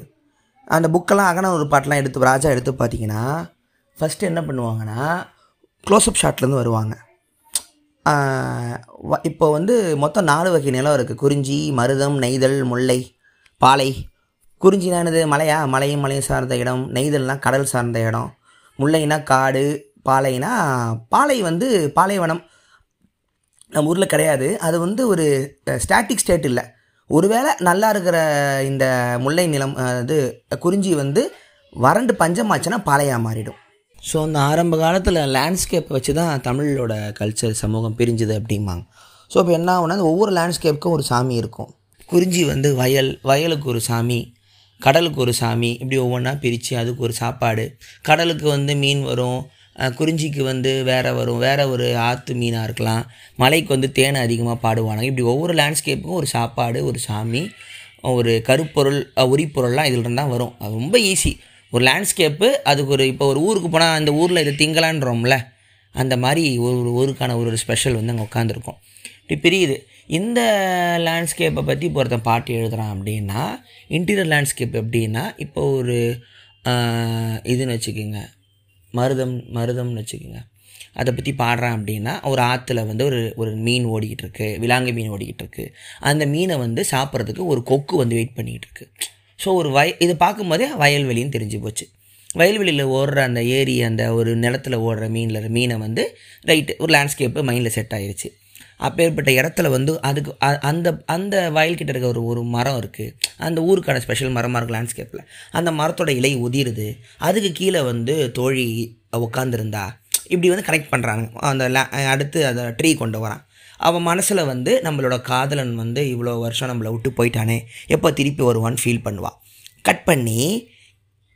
அந்த புக்கெல்லாம் அகன ஒரு பாட்டெலாம் எடுத்து ராஜா எடுத்து பார்த்தீங்கன்னா ஃபஸ்ட்டு என்ன பண்ணுவாங்கன்னா க்ளோஸ்அப் ஷாட்லேருந்து வருவாங்க வ- இப்போ வந்து மொத்தம் நாலு வகை நிலம் இருக்குது குறிஞ்சி மருதம் நெய்தல் முல்லை பாலை. குறிஞ்சினா என்னது? மலையா? மலையும் மலையும் சார்ந்த இடம். நெய்தல்னால் கடல் சார்ந்த இடம். முல்லைனா காடு. பாலைனா பாலை வந்து பாலைவனம். நம்ம ஊரில் கிடையாது. அது வந்து ஒரு ஸ்டாட்டிக் ஸ்டேட் இல்லை. ஒருவேளை நல்லா இருக்கிற இந்த முல்லை நிலம் இது குறிஞ்சி வந்து வறண்டு பஞ்சமாச்சுன்னா பாலையாக மாறிடும். ஸோ அந்த ஆரம்ப காலத்தில் லேண்ட்ஸ்கேப் வச்சு தான் தமிழோட கல்ச்சர் சமூகம் பிரிஞ்சுது அப்படிம்பாங்க. ஸோ இப்போ என்ன ஆகுனா ஒவ்வொரு லேண்ட்ஸ்கேப்புக்கும் ஒரு சாமி இருக்கும். குறிஞ்சி வந்து வயல் வயலுக்கு ஒரு சாமி கடலுக்கு ஒரு சாமி இப்படி ஒவ்வொன்றா பிரித்து அதுக்கு ஒரு சாப்பாடு. கடலுக்கு வந்து மீன் வரும் குறிஞ்சிக்கு வந்து வேறு வரும் வேறு ஒரு ஆற்று மீனாக இருக்கலாம். மலைக்கு வந்து தேனை அதிகமாக பாடுவாங்க. இப்படி ஒவ்வொரு லேண்ட்ஸ்கேப்புக்கும் ஒரு சாப்பாடு ஒரு சாமி ஒரு கருப்பொருள் உரிப்பொருள்லாம் இதில் தான் வரும். அது ரொம்ப ஈஸி ஒரு லேண்ட்ஸ்கேப்பு அதுக்கு ஒரு இப்போ ஒரு ஊருக்கு போனால் அந்த ஊரில் இதை திங்கலான்றோம்ல அந்த மாதிரி ஒரு ஒரு ஊருக்கான ஒரு ஒரு ஸ்பெஷல் வந்து அங்கே உட்காந்துருக்கோம் இப்படி பிரியுது. இந்த லேண்ட்ஸ்கேப்பை பற்றி இப்போ ஒருத்தன் பாட்டு எழுதுகிறான் அப்படின்னா இன்டீரியர் லேண்ட்ஸ்கேப் எப்படின்னா இப்போ ஒரு இதுன்னு வச்சுக்கோங்க. மருதம் மருதம்னு வச்சுக்கோங்க. அதை பற்றி பாடுறான் அப்படின்னா ஒரு ஆற்றுல வந்து ஒரு ஒரு மீன் ஓடிக்கிட்டு இருக்கு விலாங்கு மீன் ஓடிக்கிட்டு இருக்கு. அந்த மீனை வந்து சாப்பிட்றதுக்கு ஒரு கொக்கு வந்து வெயிட் பண்ணிக்கிட்டு இருக்கு. ஸோ ஒரு வய இதை பார்க்கும்போதே வயல்வெளின்னு தெரிஞ்சு போச்சு. வயல்வெளியில் ஓடுற அந்த ஏரி அந்த ஒரு நிலத்துல ஓடுற மீனில் மீனை வந்து ரைட்டு ஒரு லேண்ட்ஸ்கேப்பு மைண்டில் செட் ஆயிடுச்சு அப்பேற்பட்ட இடத்துல வந்து அதுக்கு அ- அந்த அந்த வயல்கிட்ட இருக்க ஒரு ஒரு மரம் இருக்குது அந்த ஊருக்கான ஸ்பெஷல் மரமாக இருக்குது லேண்ட்ஸ்கேப்பில் அந்த மரத்தோட இலை உதிருது. அதுக்கு கீழே வந்து தோழி உட்காந்துருந்தா இப்படி வந்து கனெக்ட் பண்ணுறாங்க அந்த லே அடுத்து அந்த ட்ரீ கொண்டு வரான். அவன் மனசில் வந்து நம்மளோட காதலன் வந்து இவ்வளோ வருஷம் நம்மளை விட்டு போயிட்டானே எப்போ திருப்பி வருவான்னு ஃபீல் பண்ணுவான் கட் பண்ணி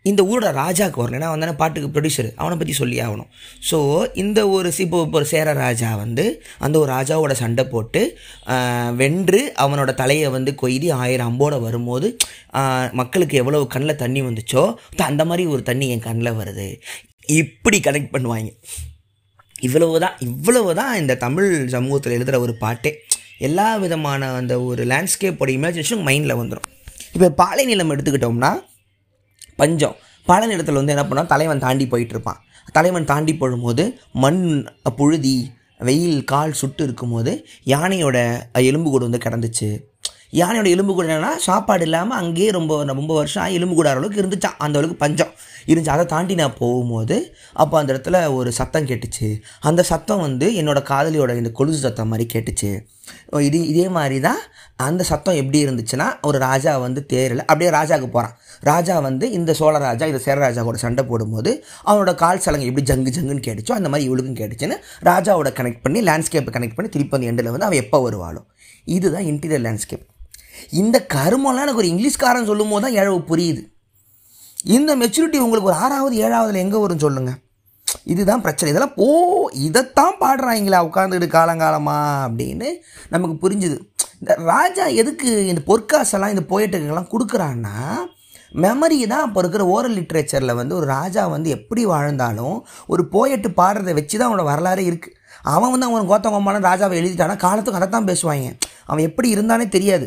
இந்த ஊரோட ராஜாவுக்கு வரணும். ஏன்னா அவன் தானே பாட்டுக்கு ப்ரொடியூசர் அவனை பற்றி சொல்லி ஆகணும். ஸோ இந்த ஒரு சி- இப்போ இப்போ ஒரு சேர ராஜா வந்து அந்த ஒரு ராஜாவோட சண்டை போட்டு வென்று அவனோட தலையை வந்து கொய்தி ஆயிரம் அம்போட வரும்போது மக்களுக்கு எவ்வளோ கண்ணில் தண்ணி வந்துச்சோ அந்த மாதிரி ஒரு தண்ணி என் கண்ணில் வருது. இப்படி கனெக்ட் பண்ணுவாங்க. இவ்வளவு தான் இவ்வளவு தான் இந்த தமிழ் சமூகத்தில் எழுதுகிற ஒரு பாட்டே. எல்லா விதமான அந்த ஒரு லேண்ட்ஸ்கேப்போட இமேஜினேஷன் மைண்டில் வந்துடும் இப்போ பாலை நிலம் எடுத்துக்கிட்டோம்னா பஞ்சம். பாலை நிலத்தில் வந்து என்ன பண்ணால் தலைவன் தாண்டி போயிட்டு இருப்பான் தலைவன் தாண்டி போடும்போது மண் புழுதி வெயில் கால் சுட்டு இருக்கும்போது யானையோட எலும்பு கூடு வந்து கிடந்துச்சு. யானையோட எலும்பு கூடு என்னன்னா சாப்பாடு இல்லாமல் அங்கேயே ரொம்ப ரொம்ப வருஷம் எலும்பு கூடாத அளவுக்கு இருந்துச்சான் அந்த அளவுக்கு பஞ்சம். இருந்துச்சு. அதை தாண்டி நான் போகும்போது அப்போ அந்த இடத்துல ஒரு சத்தம் கேட்டுச்சு. அந்த சத்தம் வந்து என்னோடய காதலியோட இந்த கொலுசு சத்தம் மாதிரி கேட்டுச்சு. இது இதே மாதிரி தான் அந்த சத்தம் எப்படி இருந்துச்சுன்னா ஒரு ராஜா வந்து தேரில் அப்படியே ராஜாவுக்கு போகிறான் ராஜா வந்து இந்த சோழ ராஜா இந்த சேரராஜா கூட சண்டை போடும்போது அவனோட கால் சலங்கை எப்படி ஜங்கு ஜங்குன்னு கேட்டுச்சோ அந்த மாதிரி இவளுக்கும் கேட்டுச்சுன்னு ராஜாவோட கனெக்ட் பண்ணி லேண்ட்ஸ்கேப்பை கனெக்ட் பண்ணி திருப்பி அந்த எண்டில் வந்து அவன் எப்போ வருவாளோ. இதுதான் இன்டீரியர் லேண்ட்ஸ்கேப் இந்த கருமெல்லாம் எனக்கு ஒரு இங்கிலீஷ்காரன் சொல்லும் போது தான் எழவு புரியுது. இந்த மெச்சூரிட்டி உங்களுக்கு ஒரு ஆறாவது ஏழாவதுல எங்கே வரும் சொல்லுங்கள் இதுதான் பிரச்சனை. இதெல்லாம் போ இதைத்தான் பாடுறாங்களா உட்காந்துட்டு காலங்காலமாக அப்படின்னு நமக்கு புரிஞ்சுது. இந்த ராஜா எதுக்கு இந்த பொற்காசெல்லாம் இந்த போயிட்டுக்கெல்லாம் கொடுக்குறான்னா மெமரி தான் இப்போ இருக்கிற ஓரல் லிட்ரேச்சரில் வந்து ஒரு ராஜா வந்து எப்படி வாழ்ந்தாலும் ஒரு போயட்டு பாடுறதை வச்சு தான் அவனோட வரலாறே இருக்குது அவன் வந்து அவன் கோத்தவங்கமான ராஜாவை எழுதிட்டானா காலத்துக்கு அதை தான் பேசுவாங்க. அவன் எப்படி இருந்தானே தெரியாது.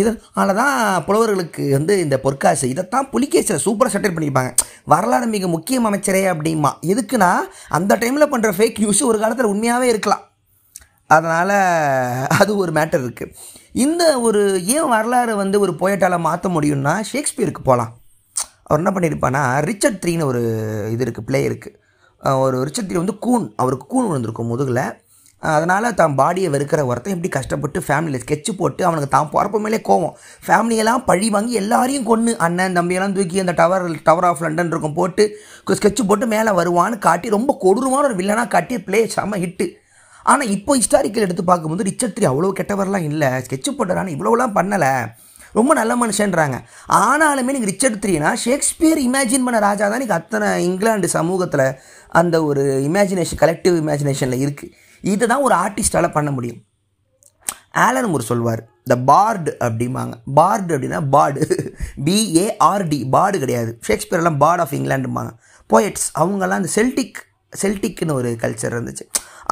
இதனால தான் புலவர்களுக்கு வந்து இந்த பொற்காசு. இதைத்தான் புலிகேசில் சூப்பராக செட்டில் பண்ணியிருப்பாங்க. வரலாறு மிக முக்கியம் அமைச்சரே அப்படிமா எதுக்குன்னா அந்த டைமில் பண்ணுற ஃபேக் நியூஸ் ஒரு காலத்தில் உண்மையாகவே இருக்கலாம். அதனால் அது ஒரு மேட்டர் இருக்குது இந்த ஒரு ஏன் வரலாறு வந்து ஒரு போயட்டால் மாற்ற முடியும்னா ஷேக்ஸ்பியருக்கு போகலாம் அவர் என்ன பண்ணியிருப்பான்னா ரிச்சர்ட் த்ரீன்னு ஒரு இது இருக்குது பிளே இருக்குது ஒரு ரிச்சர்ட் த்ரீ வந்து கூன். அவருக்கு கூன் விழுந்திருக்கும் முதுகில். அதனால் தான் பாடியை வெறுக்கிற ஒருத்தன் எப்படி கஷ்டப்பட்டு ஃபேமிலியில் ஸ்கெட்ச் போட்டு அவனுக்கு தான் பிறப்பு மேலே கோவம். ஃபேமிலியெல்லாம் பழி வாங்கி எல்லாரையும் கொன்று அண்ணன் தம்பியெல்லாம் தூக்கி அந்த டவர் டவர் ஆஃப் லண்டன் இருக்கும் போட்டு ஸ்கெட்ச் போட்டு மேலே வருவான்னு காட்டி ரொம்ப கொடூரமான ஒரு வில்லனாக காட்டி ப்ளே செம்ம ஹிட்டு ஆனால் இப்போ ஹிஸ்டாரிக்கல் எடுத்து பார்க்கும்போது ரிச்சர்ட் த்ரீ அவ்வளோ கெட்டவரெலாம் இல்லை. ஸ்கெட்ச் போட்டுறான்னு இவ்வளோலாம் பண்ணலை. ரொம்ப நல்ல மனுஷன்றாங்க. ஆனாலுமே நீங்கள் ரிச்சர்ட் த்ரீனா ஷேக்ஸ்பியர் இமேஜின் பண்ண ராஜா தான் நீங்கள் அத்தனை இங்கிலாந்து சமூகத்தில் அந்த ஒரு இமேஜினேஷன் கலெக்டிவ் இமேஜினேஷனில் இருக்குது இதை தான் ஒரு ஆர்டிஸ்டால் பண்ண முடியும். ஆலன் ஒரு சொல்வார் த பார்டு அப்படிம்பாங்க. பார்டு அப்படின்னா பாடு B A R D bard கிடையாது. ஷேக்ஸ்பியர்லாம் பார்ட் ஆஃப் இங்கிலாண்டும்பாங்க போயட்ஸ் அவங்கெல்லாம் அந்த செல்டிக் செல்டிக்னு ஒரு கல்ச்சர் இருந்துச்சு.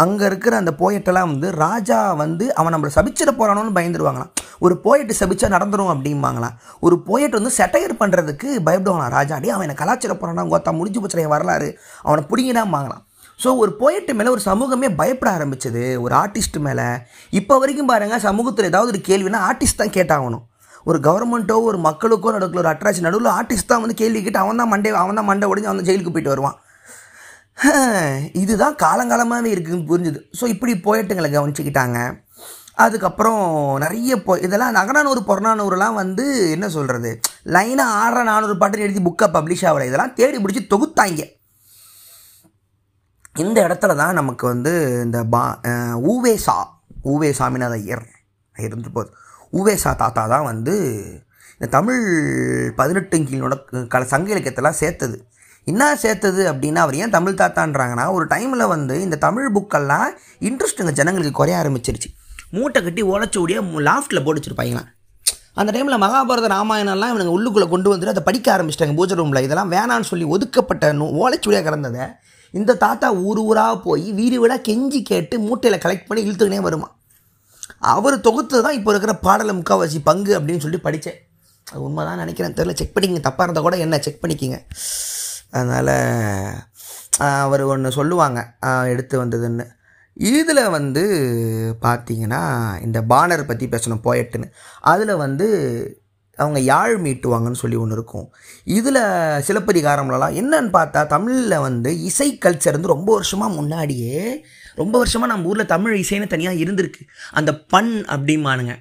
அங்கே இருக்கிற அந்த போயட்டெல்லாம் வந்து ராஜா வந்து அவன் நம்மளை சபிச்சிட போகிறானோன்னு பயந்துருவாங்களாம். ஒரு போயட்டு சபிச்சா நடந்துடும் அப்படிம்பாங்களாம். ஒரு போயட் வந்து செட்டையர் பண்ணுறதுக்கு பயப்படுவாங்களாம். ராஜா அடி அவன் என்னை கலாச்சார போகிறானா கோத்தா முடிஞ்சு போச்சு வரலாறு. அவனை பிடிங்கிடாம்பாங்களாம். ஸோ ஒரு போயட்டு மேலே ஒரு சமூகமே பயப்பட ஆரம்பிச்சது. ஒரு ஆர்டிஸ்ட் மேலே. இப்போ வரைக்கும் பாருங்கள் சமூகத்தில் ஏதாவது ஒரு கேள்வினா ஆர்டிஸ்ட் தான் கேட்டாகணும். ஒரு கவர்மெண்ட்டோ ஒரு மக்களுக்கோ நடக்கிற ஒரு அட்ராக்ஷன் நடுவில் ஆர்டிஸ்ட் தான் வந்து கேள்வி கேட்டு அவன் தான் மண்டே அவன் தான் மண்டை உடஞ்சி அவன் ஜெயிலுக்கு போயிட்டு வருவான். இதுதான் காலங்காலமாகவே இருக்குதுன்னு புரிஞ்சுது. ஸோ இப்படி போயிட்டுங்களை கவனிச்சுக்கிட்டாங்க. அதுக்கப்புறம் நிறைய போ இதெல்லாம் நகரானூறு புறநானூறுலாம் வந்து என்ன சொல்கிறது லைனாக ஆடுற நானூறு பாட்டுன்னு எழுதி புக்கை பப்ளிஷ் ஆகலை. இதெல்லாம் தேடி பிடிச்சி தொகுத்தாங்க. இந்த இடத்துல தான் நமக்கு வந்து இந்த பா அஹ் ஊவேசா ஊவே சாமிநாத ஐயர் இருந்து போகுது ஊவேசா தாத்தா தான் வந்து இந்த தமிழ் பதினெட்டு கீழோட கல சங்க இலக்கியத்தெல்லாம் சேர்த்தது. என்ன சேர்த்தது அப்படின்னா அவர் ஏன் தமிழ் தாத்தான்றாங்கன்னா ஒரு டைமில் வந்து இந்த தமிழ் புக்கெல்லாம் இன்ட்ரெஸ்ட்டுங்க ஜனங்களுக்கு குறைய ஆரம்பிச்சிருச்சு. மூட்டை கட்டி உடச்சோடிய லாஃப்ட்டில் போட்டு வச்சுருப்பாங்களாம் அந்த டைமில் மகாபாரத ராமாயணம்லாம் இவனுங்க உள்ளுக்குள்ளே கொண்டு வந்துட்டு அதை படிக்க ஆரம்பிச்சிட்டாங்க. பூஜை ரூமில் இதெல்லாம் வேணான்னு சொல்லி ஒதுக்கப்பட்ட நூ ஓலைச்சுடியாக கிடந்ததை இந்த தாத்தா ஊர் ஊராக போய் வீடு வீடாக கெஞ்சி கேட்டு மூட்டையில் கலெக்ட் பண்ணி இழுத்துக்கினே வருமா? அவர் தொகுத்து தான் இப்போ இருக்கிற பாடலை முக்கால்வாசி பங்கு அப்படின்னு சொல்லி படித்தேன் அது உண்மை தான் நினைக்கிறேன். தெரில செக் பண்ணிக்கிங்க. தப்பாக இருந்தால் கூட என்ன செக் பண்ணிக்கிங்க. அதனால் அவர் ஒன்று சொல்லுவாங்க. எடுத்து வந்ததுன்னு. இதில் வந்து பார்த்தீங்கன்னா இந்த பானர் பற்றி பேசணும் போயட்டுன்னு அதில் வந்து அவங்க யாழ் மீட்டுவாங்கன்னு சொல்லி ஒன்று இருக்கும். இதில் சிலப்பதிகாரம்லலாம் என்னன்னு பார்த்தா தமிழில் வந்து இசை கல்ச்சர் வந்து ரொம்ப வருஷமாக முன்னாடியே ரொம்ப வருஷமாக நம்ம ஊரில் தமிழ் இசைன்னு தனியாக இருந்திருக்கு. அந்த பண் அப்படிம்பானுங்க.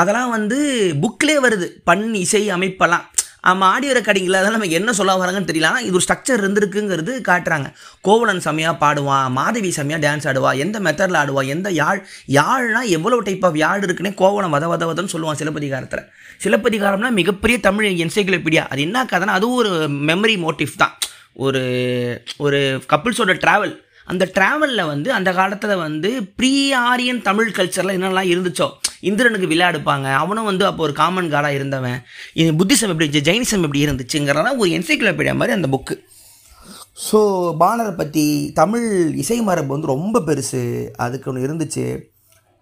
அதெல்லாம் வந்து புக்கிலே வருது. பண் இசை அமைப்பெல்லாம். ஆமாம் ஆடியோ ரெக்கார்டிங்கில் அதெல்லாம் நம்ம என்ன சொல்ல வராங்கன்னு தெரியல. ஆனால் இது ஒரு ஸ்ட்ரக்சர் இருந்திருக்குங்கிறது காட்டுறாங்க. கோவலன் செம்மையாக பாடுவான் மாதவி செம்மையாக டான்ஸ் ஆடுவா எந்த மெத்தடில் ஆடுவா எந்த யாழ் யாழ்னா எவ்வளோ டைப் ஆஃப் யாழ் இருக்குன்னே கோவலம் வத வத வதன்னு சொல்லுவான் சிலப்பதிகாரத்தில். சிலப்பதிகாரம்னா மிகப்பெரிய தமிழ் என்சைக்ளோபீடியா. அது என்ன கதைனா அதுவும் ஒரு மெமரி மோட்டிவ் தான். ஒரு ஒரு கப்புள்ஸோட ட்ராவல் அந்த ட்ராவலில் வந்து அந்த காலத்தில் வந்து ப்ரீ ஆரியன் தமிழ் கல்ச்சரில் என்னெல்லாம் இருந்துச்சோ இந்திரனுக்கு விளையாடுப்பாங்க அவனும் வந்து அப்போ ஒரு காமன் காடாக இருந்தவன். இது புத்திசம் எப்படி இருந்துச்சு ஜெயினிசம் எப்படி இருந்துச்சுங்கிறதெல்லாம் ஒரு என்சைக்ளோபீடியா மாதிரி அந்த புக்கு ஸோ பானரை பற்றி தமிழ் இசை மரபு வந்து ரொம்ப பெருசு. அதுக்கு ஒன்று இருந்துச்சு.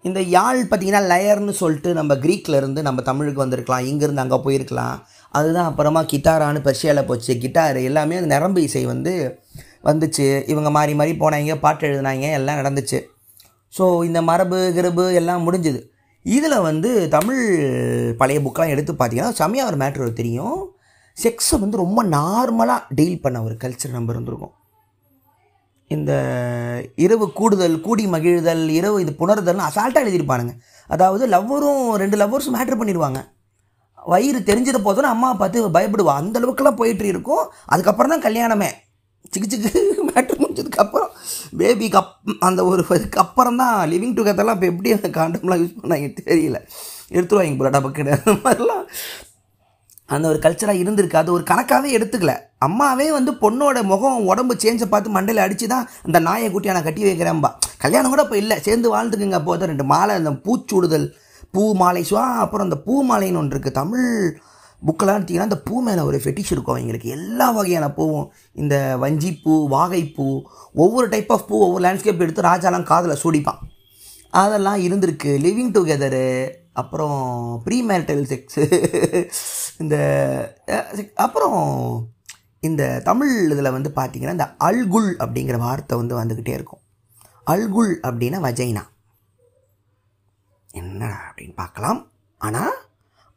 இந்த யாழ் பார்த்தீங்கன்னா லயர்னு சொல்லிட்டு நம்ம க்ரீக்கில் இருந்து நம்ம தமிழுக்கு வந்திருக்கலாம் இங்கேருந்து அங்கே போயிருக்கலாம். அதுதான் அப்புறமா கிட்டாரான்னு பெர்ஷியாவில் போச்சு. கிட்டார் எல்லாமே அந்த நரம்பு இசை வந்து வந்துச்சு. இவங்க மாறி மாறி போனாங்க பாட்டு எழுதினாங்க எல்லாம் நடந்துச்சு. ஸோ இந்த மரபு கிரபு எல்லாம் முடிஞ்சுது. இதில் வந்து தமிழ் பழைய புக்கெலாம் எடுத்து பார்த்தீங்கன்னா செம்மையாக ஒரு மேட்ரு தெரியும். செக்ஸை வந்து ரொம்ப நார்மலாக டீல் பண்ண ஒரு கல்ச்சர் நம்ம இருந்திருக்கோம். இந்த இரவு கூடுதல் கூடி மகிழ்தல் இரவு இது புணர்தல்னு அசால்ட்டாக எழுதியிருப்பானுங்க. அதாவது லவ்வரும் ரெண்டு லவ்வர்ஸும் மேட்ரு பண்ணிடுவாங்க. வயிறு தெரிஞ்சது போதுன்னு அம்மா பார்த்து பயப்படுவா. அந்த அளவுக்குலாம் போயிட்டு இருக்கும். அதுக்கப்புறம் தான் கல்யாணமே. சிக்கு சிக்கு மேட்ரு முடிஞ்சதுக்கப்புறம் பேபிக்கு அப் அந்த ஒரு இதுக்கு அப்புறம் தான் லிவிங் டுகெதர்லாம் இப்போ எப்படி அந்த காண்டம்லாம் யூஸ் பண்ணாங்க தெரியல. எடுத்துருவாங்க போல டபக்குன்னு. அந்த மாதிரிலாம் அந்த ஒரு கல்ச்சராக இருந்திருக்கு. அது ஒரு கணக்காகவே எடுத்துக்கல. அம்மாவே வந்து பொண்ணோட முகம் உடம்பு சேஞ்சை பார்த்து மண்டையில் அடித்து தான் அந்த நாயை குட்டியை நான் கட்டி வைக்கிறேன்பா. கல்யாணம் கூட இப்போ இல்லை. சேர்ந்து வாழ்ந்துக்குங்க அப்போ ரெண்டு மாலை அந்த பூச்சூடுதல் பூ மாலை சுவா அப்புறம் அந்த பூ மாலைன்னு ஒன்று இருக்குது தமிழ் புக்கெல்லாம் எடுத்திங்கன்னா அந்த பூ மேலே ஒரு ஃபெட்டிஷ் இருக்கும் அவங்களுக்கு. எல்லா வகையான பூவும். இந்த வஞ்சிப்பூ வாகைப்பூ ஒவ்வொரு டைப் ஆஃப் பூ ஒவ்வொரு லேண்ட்ஸ்கேப் எடுத்து ராஜாலாம் காதில் சூடிப்பான். அதெல்லாம் இருந்திருக்கு. லிவிங் டுகெதரு அப்புறம் ப்ரீ மேரிட்டல் செக்ஸு இந்த அப்புறம் இந்த தமிழ் இதில் வந்து பார்த்தீங்கன்னா இந்த அல்குல் அப்படிங்கிற வார்த்தை வந்து வந்துக்கிட்டே இருக்கும். அல்குல் அப்படின்னா வஜைனா. என்ன அப்படின்னு பார்க்கலாம். ஆனால்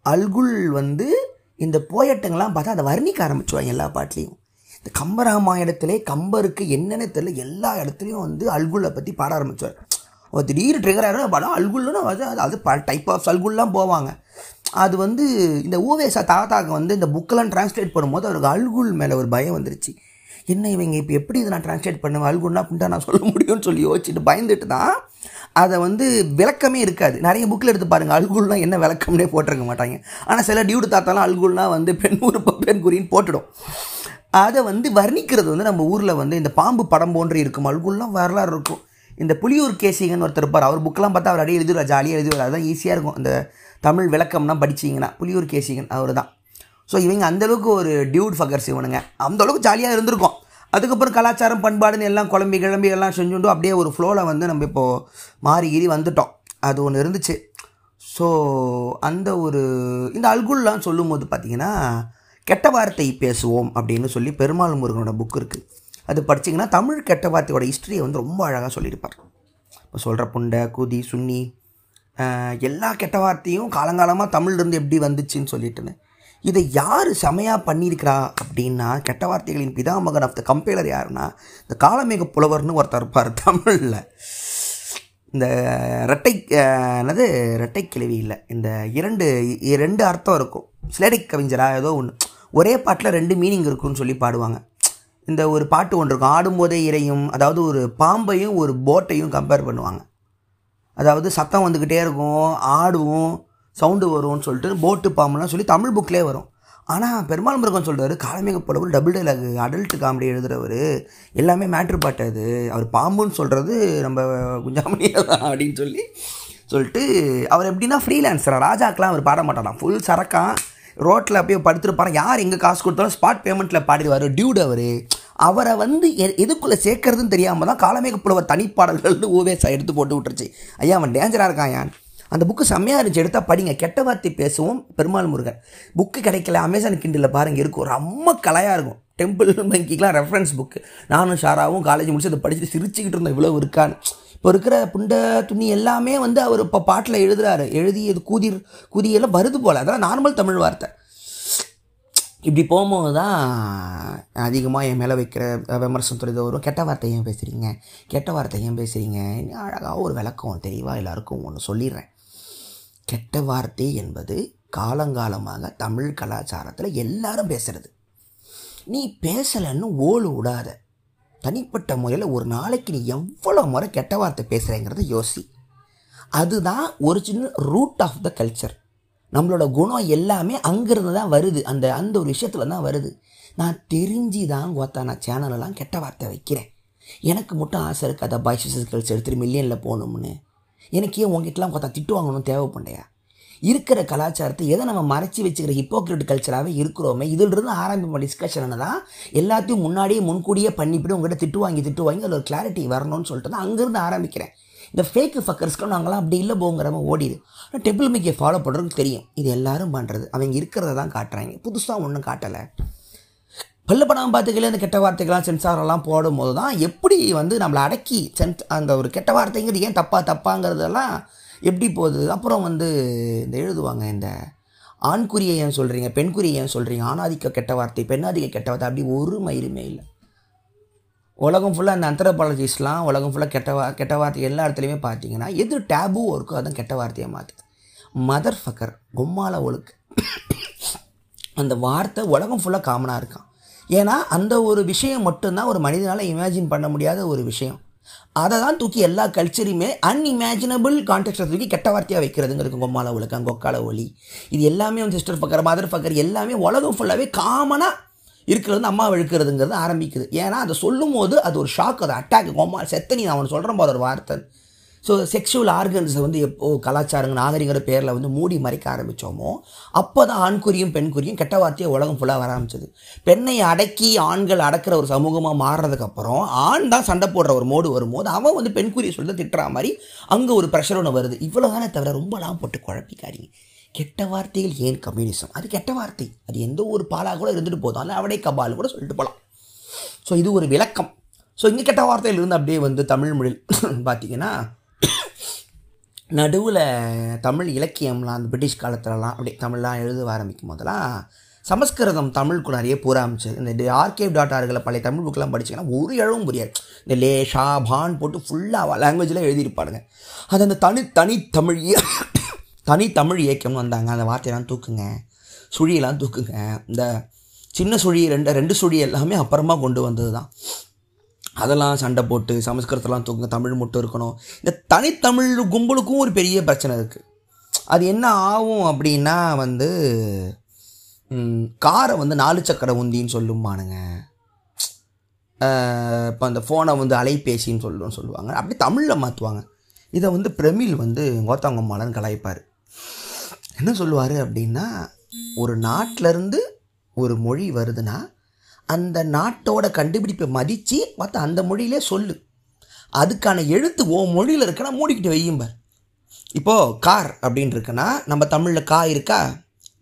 அல்குல் வந்து இந்த போயட்டுங்கெல்லாம் பார்த்தா அதை வர்ணிக்க ஆரம்பிச்சுவாங்க எல்லா பாட்டிலையும். இந்த கம்பராமாயணத்திலே கம்பருக்கு என்னென்ன தெரியல எல்லா இடத்துலையும் வந்து அல்குலை பற்றி பாட ஆரம்பிச்சுவார் அவர் திடீர்னு ட்ரிகர் ஆகிடும் படம் அல்குல்னு அது அது- ப டைப் ஆஃப் அல்குல்லாம் போவாங்க. அது வந்து இந்த ஓவேசா தாத்தாக்கு வந்து இந்த புக்கெல்லாம் டிரான்ஸ்லேட் பண்ணும்போது அவருக்கு அல்குல் மேலே ஒரு பயம் வந்துருச்சு. என்ன இவங்க இப்போ எப்படி இதை நான் டிரான்ஸ்லேட் பண்ணுவேன்? அல்குல்னா அப்படின்ட்டு நான் சொல்ல முடியும்னு சொல்லி யோசிச்சுட்டு பயந்துட்டு தான் அதை வந்து விளக்கமே இருக்காது. நிறைய புக்கில் எடுத்து பாருங்கள் அல்குல்னால் என்ன விளக்கம்னே போட்டிருக்க மாட்டாங்க. ஆனால் சில டியூடு தாத்தாலாம் அல்குல்னால் வந்து பெண் உறுப்பு பெண் குறின்னு போட்டுடும். அதை வந்து வர்ணிக்கிறது வந்து நம்ம ஊரில் வந்து இந்த பாம்பு படம் போன்று இருக்கும். அல்குல்லாம் வரலாறு இருக்கும். இந்த புலியூர் கேசிங்கன்னு ஒருத்தர் இருப்பார். அவர் புக்கெலாம் பார்த்தா அவர் அடியே எழுதுவார் ஜாலியாக எழுதுவார் அதுதான் ஈஸியாக இருக்கும். அந்த தமிழ் விளக்கம்னா படிச்சிங்கன்னா புலியூர் கேசிகன் அவர் தான் ஸோ இவங்க அந்தளவுக்கு ஒரு டியூட் ஃபகர்ஸ் இவனுங்க அந்த அளவுக்கு ஜாலியாக இருந்திருக்கும். அதுக்கப்புறம் கலாச்சாரம் பண்பாடுன்னு எல்லாம் குழம்பி கிளம்பி எல்லாம் செஞ்சுட்டு அப்படியே ஒரு ஃப்ளோவில் வந்து நம்ம இப்போது மாறி கீறி வந்துட்டோம். அது ஒன்று இருந்துச்சு. ஸோ அந்த ஒரு இந்த அல்குல்லாம் சொல்லும்போது பார்த்தீங்கன்னா கெட்ட வார்த்தை பேசுவோம் அப்படின்னு சொல்லி பெருமாள் முருகனோட புக் இருக்குது அது படிச்சிங்கன்னா தமிழ் கெட்ட வார்த்தையோட ஹிஸ்ட்ரியை வந்து ரொம்ப அழகாக சொல்லியிருப்பார். இப்போ சொல்கிற புண்டை குதி சுன்னி எல்லா கெட்ட வார்த்தையும் காலங்காலமாக தமிழ்லேருந்து எப்படி வந்துச்சுன்னு சொல்லிட்டுன்னு. இதை யார் செமையாக பண்ணியிருக்கிறா அப்படின்னா கெட்ட வார்த்தைகளின் பிதாமகன் ஆஃப் த கம்பேலர் யாருன்னா இந்த காலமேக புலவர்னு ஒருத்தர் இருப்பார் தமிழில். இந்த ரெட்டை என்னது ரெட்டை கிழவி இல்லை. இந்த இரண்டு ரெண்டு அர்த்தம் இருக்கும். சிலேடை கவிஞரா ஏதோ ஒன்று ஒரே பாட்டில் ரெண்டு மீனிங் இருக்குன்னு சொல்லி பாடுவாங்க. இந்த ஒரு பாட்டு ஒன்று இருக்கும். ஆடும்போதே இறையும் அதாவது ஒரு பாம்பையும் ஒரு போட்டையும் கம்பேர் பண்ணுவாங்க. அதாவது சத்தம் வந்துக்கிட்டே இருக்கும் ஆடுவோம் சவுண்டு வரும்னு சொல்லிட்டு போட்டு பாம்புலாம் சொல்லி தமிழ் புக்கிலே வரும். ஆனால் பெருமாள் முருகன் சொல்கிறாரு காலமேக புலவர் டபுள் டைலாக் அடல்ட் காமெடி எழுதுறவர் எல்லாமே மேட்ரு பாட்டு அது. அவர் பாம்புன்னு சொல்கிறது நம்ம குஞ்சாமணி தான் அப்படின்னு சொல்லி சொல்லிட்டு அவர் எப்படின்னா ஃப்ரீலான்சரா ராஜாக்கெலாம் அவர் பாட மாட்டாராம். ஃபுல் சரக்கான் ரோட்டில் அப்படியே படுத்துருப்பாரு. யார் எங்கே காசு கொடுத்தாலும் ஸ்பாட் பேமெண்ட்டில் பாடிடுவார். டியூட் அவர். அவரை வந்து எ- எதுக்குள்ளே சேர்க்கறதுன்னு தெரியாமல் தான் காலமேக புலவர் தனிப்பாடல்கள்னு ஓவேஸாக எடுத்து போட்டு விட்டுருச்சு. ஐயா அவன் டேஞ்சராக இருக்கான் யான் அந்த புக்கு செம்மையாக இருந்துச்சு. எடுத்தால் படிங்க. கெட்ட வார்த்தை பேசுவோம் பெருமாள் முருகன். புக்கு கிடைக்கல. அமேசான் கிண்டில் பாருங்க. இருக்கும். ரொம்ப கலையாக இருக்கும். டெம்பிள் மங்கிக்கெலாம் ரெஃபரன்ஸ் புக்கு நானும் ஷாராவும் காலேஜ் முடிச்சு அதை படிச்சுட்டு சிரிச்சுக்கிட்டு இருந்தோம். இவ்வளோ இருக்கான்னு. இப்போ இருக்கிற புண்டை துணி எல்லாமே வந்து அவர் இப்போ பாட்டில் எழுதுறாரு. எழுதி இது கூதிர் கூதியெல்லாம் வருது போல். அதெல்லாம் நார்மல் தமிழ் வார்த்தை. இப்படி போகும்போது தான் அதிகமாக என் மேலே வைக்கிற விமர்சனம் தொழில் வரும். கெட்ட வார்த்தை ஏன் பேசுகிறீங்க கெட்ட வார்த்தை ஏன் பேசுகிறீங்க அழகாக ஒரு விளக்கம் தெளிவாக எல்லாருக்கும் ஒன்று சொல்லிடுறேன். கெட்ட வார்த்தை என்பது காலங்காலமாக தமிழ் கலாச்சாரத்தில் எல்லாரும் பேசுகிறது நீ பேசலைன்னு ஓடு விடாத. தனிப்பட்ட முறையில் ஒரு நாளைக்கு நீ எவ்வளோ முறை கெட்ட வார்த்தை பேசுகிறேங்கிறத யோசி. அதுதான் original root of the culture நம்மளோட குணம் எல்லாமே அங்கேருந்து தான் வருது. அந்த அந்த ஒரு விஷயத்தில் தான் வருது. நான் தெரிஞ்சு தான் கோத்தா நான் சேனலெல்லாம் கெட்ட வார்த்தை வைக்கிறேன். எனக்கு மட்டும் ஆசை இருக்குது அதை பாய்ஸ் கல்ச்சர் எடுத்துகிட்டு மில்லியனில் போகணும்னு. எனக்கு ஏன் உங்ககிட்டலாம் கோத்தா திட்டு வாங்கணும் தேவைப்பண்டையா இருக்கிற கலாச்சாரத்தை எதை நம்ம மறைச்சி வச்சுக்கிற ஹிப்போக்ரேட் கல்ச்சராகவே இருக்கிறோமே இதிலிருந்து ஆரம்பிப்போம் டிஸ்கஷன் தான் எல்லாத்தையும் முன்னாடியே முன்கூடியே பண்ணிவிட்டு உங்கள்கிட்ட திட்டு வாங்கி திட்டு வாங்கி அதில் ஒரு கிளாரிட்டி வரணும்னு சொல்லிட்டு தான் அங்கேருந்து ஆரம்பிக்கிறேன். இந்த ஃபேக்கு ஃபக்கர்ஸ்க்கு நாங்களாம் அப்படி இல்லை போங்கிறவங்க ஓடிது. ஆனால் டெம்பிள் மிக்கை ஃபாலோ பண்ணுறதுக்கு தெரியும். இது எல்லாரும் பண்ணுறது அவங்க இருக்கிறத தான் காட்டுறாங்க. புதுசாக ஒன்றும் காட்டலை. பல்ல படம் பார்த்துக்கல இந்த கெட்ட வார்த்தைகள்லாம் சென்சாரெல்லாம் போடும்போது தான் எப்படி வந்து நம்மளை அடக்கி சென்ஸ் அந்த ஒரு கெட்ட வார்த்தைங்கிறது ஏன் தப்பா தப்பாங்கிறதெல்லாம் எப்படி போகுது? அப்புறம் வந்து இந்த எழுதுவாங்க இந்த ஆண்குறியை ஏன் சொல்கிறீங்க பெண்குறியை ஏன் சொல்கிறீங்க ஆணாதிக்க கெட்ட வார்த்தை பெண்ணாதிக்க கெட்ட வார்த்தை அப்படி ஒரு மயிருமே இல்லை உலகம் ஃபுல்லாக அந்த அந்தரபாலஜிஸ்லாம் உலகம் ஃபுல்லாக கெட்ட வா கெட்ட வார்த்தை எல்லா இடத்துலையுமே பார்த்தீங்கன்னா எது டேபும் இருக்கோ அதான் கெட்ட வார்த்தையை மாற்றுது மதர் ஃபக்கர் கும்மால ஒழுக்கு. அந்த வார்த்தை உலகம் ஃபுல்லாக காமனாக இருக்கான். ஏன்னா அந்த ஒரு விஷயம் மட்டும்தான் ஒரு மனிதனால் இமேஜின் பண்ண முடியாத ஒரு விஷயம். அதை தான் தூக்கி எல்லா கல்ச்சரையுமே அன்இமேஜினபிள் கான்டெக்ட்டை தூக்கி கெட்ட வார்த்தையாக வைக்கிறதுங்கிறது கொம்மால ஒழுக்கம் கொக்கால ஒலி இது எல்லாமே வந்து சிஸ்டர் பக்கர் மதர் பக்கர் எல்லாமே உலகம் ஃபுல்லாகவே காமனாக இருக்கிறது வந்து அம்மா இழுக்கிறதுங்கிறது ஆரம்பிக்குது. ஏன்னா அதை சொல்லும் போது அது ஒரு ஷாக் அது அட்டாக் கொம்மா செத்த நீ நான் அவனை சொல்கிறேன் போது ஒரு வார்த்தை. ஸோ செக்ஷுவல் ஆர்கன்ஸை வந்து எப்போ கலாச்சாரங்க நாகரிகங்கிற பேரில் வந்து மூடி மறைக்க ஆரம்பித்தோமோ அப்போ தான் ஆண்குறியும் பெண்குறியும் கெட்ட வார்த்தையை உலகம் ஃபுல்லாக வர ஆரம்பிச்சது. பெண்ணை அடக்கி ஆண்கள் அடக்கிற ஒரு சமூகமாக மாறுறதுக்கப்புறம் ஆண் தான் சண்டை போடுற ஒரு மோடு வரும்போது அவன் வந்து பெண்குறியை சொல்லி திட்டுற மாதிரி அங்கே ஒரு ப்ரெஷர் ஒன்று வருது. இவ்வளோ தானே தவிர ரொம்பலாம் போட்டு குழப்பிக்காதீங்க. கெட்ட வார்த்தைகள் ஏன் கம்யூனிசம் அது கெட்ட வார்த்தை. அது எந்த ஒரு பாலாக கூட இருந்துட்டு போதும். அதில் அவடை கபால் கூட சொல்லிட்டு போகலாம் ஸோ இது ஒரு விளக்கம். ஸோ இங்கே கெட்ட வார்த்தையில் இருந்து அப்படியே வந்து தமிழ் மொழி பார்த்தீங்கன்னா நடுவில் தமிழ் இலக்கியம்லாம் அந்த பிரிட்டிஷ் காலத்துலலாம் அப்படி தமிழ்லாம் எழுத ஆரம்பிக்கும் போதெல்லாம் சமஸ்கிருதம் தமிழுக்கு நிறைய பூரா இந்த ஆர்கேவ் டாட் ஆர்கில் பழைய தமிழ் புக்கெலாம் படிச்சிங்கன்னா ஒரு இழவும் புரியாது இந்த லே ஷா பான் போட்டு ஃபுல்லாக லாங்குவேஜில் எழுதியிருப்பாருங்க அது அந்த தனி தனி தமிழ் தனி தமிழ் இயக்கம்னு வந்தாங்க. அந்த வார்த்தையெல்லாம் தூக்குங்க சுழியெல்லாம் தூக்குங்க. இந்த சின்ன சுழி ரெண்டு ரெண்டு சுழி எல்லாமே அப்புறமா கொண்டு வந்தது தான் அதெல்லாம் சண்டை போட்டு சமஸ்கிருதத்தெல்லாம் தூங்க தமிழ் மட்டும் இருக்கணும். இந்த தனித்தமிழ் கும்பலுக்கும் ஒரு பெரிய பிரச்சனை இருக்குது அது என்ன ஆகும் அப்படின்னா வந்து காரை வந்து நாலு சக்கர உந்தின்னு சொல்லுமானுங்க இப்போ அந்த ஃபோனை வந்து அலைபேசின்னு சொல்லுவோம் சொல்லுவாங்க. அப்படி தமிழில் மாற்றுவாங்க இதை வந்து பிரமிழ் வந்து கோத்தாங்கம்மாலன்னு கலாய்ப்பார். என்ன சொல்லுவார் அப்படின்னா ஒரு நாட்டிலேருந்து ஒரு மொழி வருதுன்னா அந்த நாட்டோட கண்டுபிடிப்பை மதித்து மற்ற அந்த மொழியிலே சொல்லு. அதுக்கான எழுத்து ஓ மொழியில் இருக்கனா மூடிக்கிட்டு வையும்பார் இப்போது கார் அப்படின்னு இருக்குன்னா நம்ம தமிழில் கா இருக்கா?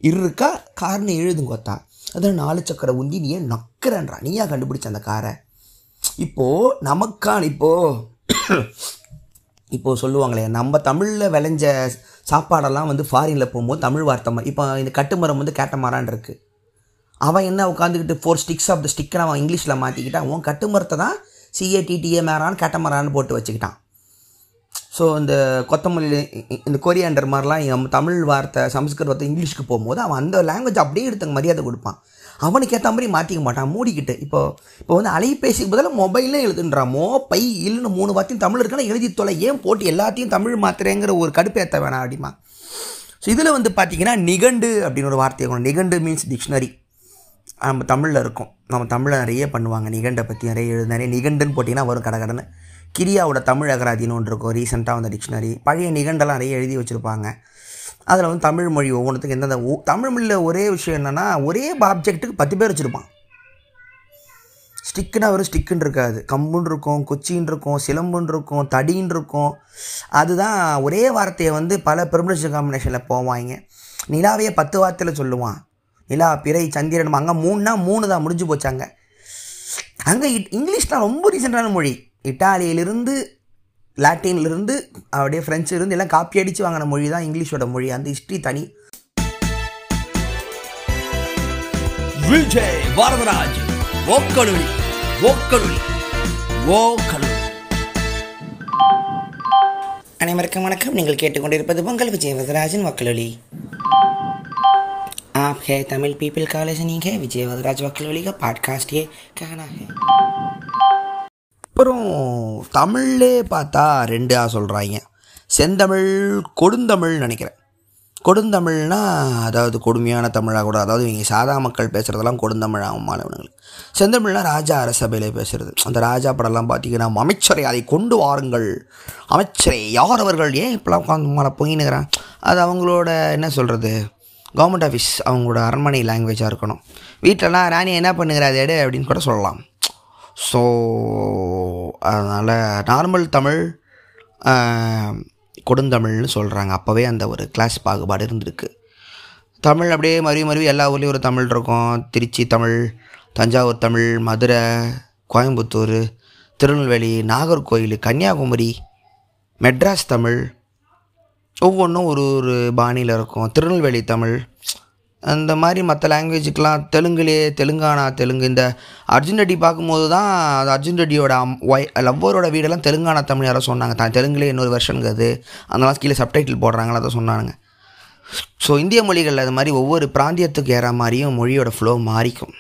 இரு இருக்கா? கார்னு எழுதுங்க கொத்தா அதான் நாலு சக்கர உந்தி நீ ஏன் நக்கிறன்றா. நீயா கண்டுபிடிச்ச அந்த காரை? இப்போது நமக்கான இப்போது இப்போது சொல்லுவாங்களே நம்ம தமிழில் விளைஞ்ச சாப்பாடெல்லாம் வந்து ஃபாரினில் போகும்போது தமிழ் வார்த்தை மா- இப்போ இந்த கட்டுமரம் வந்து கேட்டமரான் இருக்குது அவன் என்ன உட்காந்துக்கிட்டு ஃபோர் ஸ்டிக்ஸ் ஆஃப் த ஸ்டிக்கரை அவன் இங்கிலீஷில் மாற்றிக்கிட்டான் உன் கட்டுமரத்தை தான் சிஏடிடிஏ மேரான் கேட்டமரான்னு போட்டு வச்சுக்கிட்டான். ஸோ இந்த கொத்தமல்லி இந்த கொரியாண்டர் மாதிரிலாம் தமிழ் வார்த்தை சமஸ்கிருத வார்த்தை இங்கிலீஷ்க்கு போகும்போது அவன் அந்த லாங்குவேஜ் அப்படியே எடுத்து மரியாதை கொடுப்பான். அவனுக்கு ஏற்ற மாதிரி மாற்றிக்க மாட்டான் மூடிக்கிட்டு. இப்போ இப்போ வந்து அலைபேசிக்கு பதிலாக மொபைல்னு எழுதுன்றான். மோ பை இல்லைன்னு மூணு வார்த்தையும் தமிழ் இருக்குன்னா எழுதி தொலை. ஏன் போட்டு எல்லாத்தையும் தமிழ் மாத்திரேங்கிற ஒரு கடுப்பேற்ற வேணாம் அப்படிமா ஸோ இதில் வந்து பார்த்தீங்கன்னா நிகண்டு அப்படின்னு ஒரு வார்த்தை நிகண்டு மீன்ஸ் டிக்ஷனரி நம்ம தமிழில் இருக்கும். நம்ம தமிழில் நிறைய பண்ணுவாங்க. நிகண்டை பற்றி நிறைய எழுது நிறைய நிகண்டுன்னு போட்டிங்கன்னா வரும் கடை கடன்னு கிரியாவோட தமிழ் அகராதின்னு ஒன்று இருக்கும். ரீசெண்டாக வந்த டிக்ஷனரி பழைய நிகண்டெல்லாம் நிறைய எழுதி வச்சுருப்பாங்க. அதில் வந்து தமிழ் மொழி ஒவ்வொன்றுத்துக்கு எந்தெந்த ஊ- தமிழ் மொழியில் ஒரே விஷயம் என்னென்னா ஒரே ஆப்ஜெக்ட்டுக்கு பத்து பேர் வச்சுருப்பான். ஸ்டிக்குன்னா வெறும் ஸ்டிக்குன்னு இருக்காது. கம்புன்னு இருக்கும் குச்சின்னு இருக்கும் சிலம்புன்னு இருக்கும் தடின்னு இருக்கும். அதுதான் ஒரே வார்த்தையை வந்து பல பெர்மினேஷன் காம்பினேஷனில் போவாங்க. நிலாவையே பத்து வார்த்தையில் சொல்லுவான். நிலா பிறை சந்திரன் அங்கே மூணுனா மூணு தான் முடிஞ்சு போச்சாங்க. அங்கே இங்கிலீஷ்லாம் ரொம்ப ரீசெண்டான மொழி. இட்டாலியிலிருந்து லாட்டின்லேருந்து அப்படியே ஃப்ரெஞ்சு இருந்து எல்லாம் காப்பி அடித்து வாங்கின மொழி தான் இங்கிலீஷோட மொழி. அந்த ஹிஸ்ட்ரி தனி. விஜய் வரதராஜ் ஓக்கலுளி ஓக்கலுளி ஓக்கலுளி. அனைவருக்கும் வணக்கம். நீங்கள் கேட்டுக்கொண்டிருப்பது பொங்கல் விஜய் வரதராஜன் வக்கலொலி आप है तमिल पीपल का लिसनिंग है विजय वदराज वकलोली का पॉडकास्ट ये कहना है அப்புறம் தமிழ்லே பார்த்தா ரெண்டா சொல்கிறாங்க செந்தமிழ் கொடுந்தமிழ் நினைக்கிறேன் கொடுந்தமிழ்னா அதாவது கொடுமையான தமிழாக கூட அதாவது இவங்க சாதா மக்கள் பேசுகிறதெல்லாம் கொடுந்தமிழ் ஆகும் மாணவர்களுக்கு செந்தமிழ்னா ராஜா அரசபையிலே பேசுகிறது அந்த ராஜா படம்லாம் பார்த்தீங்கன்னா அமைச்சரை அதை கொண்டு வாருங்கள் அமைச்சரை யார் அவர்கள் ஏன் இப்போலாம் உட்காந்து மேலே போயின்னுக்கிறான் அது அவங்களோட என்ன சொல்கிறது கவர்மெண்ட் ஆஃபீஸ் அவங்களோட அரண்மனை லாங்குவேஜாக இருக்கணும். வீட்டிலலாம் ராணி என்ன பண்ணுகிறாது எடு அப்படின்னு கூட சொல்லலாம். ஸோ அதனால் நார்மல் தமிழ் கொடுந்தமிழ்னு சொல்கிறாங்க அப்போவே அந்த ஒரு கிளாஸ் பாகுபாடு இருந்திருக்கு. தமிழ் அப்படியே மறுவி மறுவி எல்லா ஊர்லேயும் ஒரு தமிழ் இருக்கும். திருச்சி தமிழ் தஞ்சாவூர் தமிழ் மதுரை கோயம்புத்தூர் திருநெல்வேலி நாகர்கோயில் கன்னியாகுமரி மெட்ராஸ் தமிழ் ஒவ்வொன்றும் ஒரு ஒரு பாணியில் இருக்கும். திருநெல்வேலி தமிழ் அந்த மாதிரி மற்ற லாங்குவேஜுக்கெலாம் தெலுங்குலேயே தெலுங்கானா தெலுங்கு. இந்த அர்ஜுன் ரெட்டி பார்க்கும்போது தான் அது அர்ஜுன் ரெட்டியோட அம் ஒய் லவ்வரோட வீடெல்லாம் தெலுங்கானா தமிழ் யாரோ சொன்னாங்க. தான் தெலுங்குலேயே இன்னொரு வெர்ஷனுங்கிறது அதெல்லாம் கீழே சப்டைட்டில் போடுறாங்களா அதை சொன்னானுங்க. ஸோ இந்திய மொழிகளில் அது மாதிரி ஒவ்வொரு பிராந்தியத்துக்கு ஏற மாதிரியும் மொழியோட ஃப்ளோ மாறிக்கும்.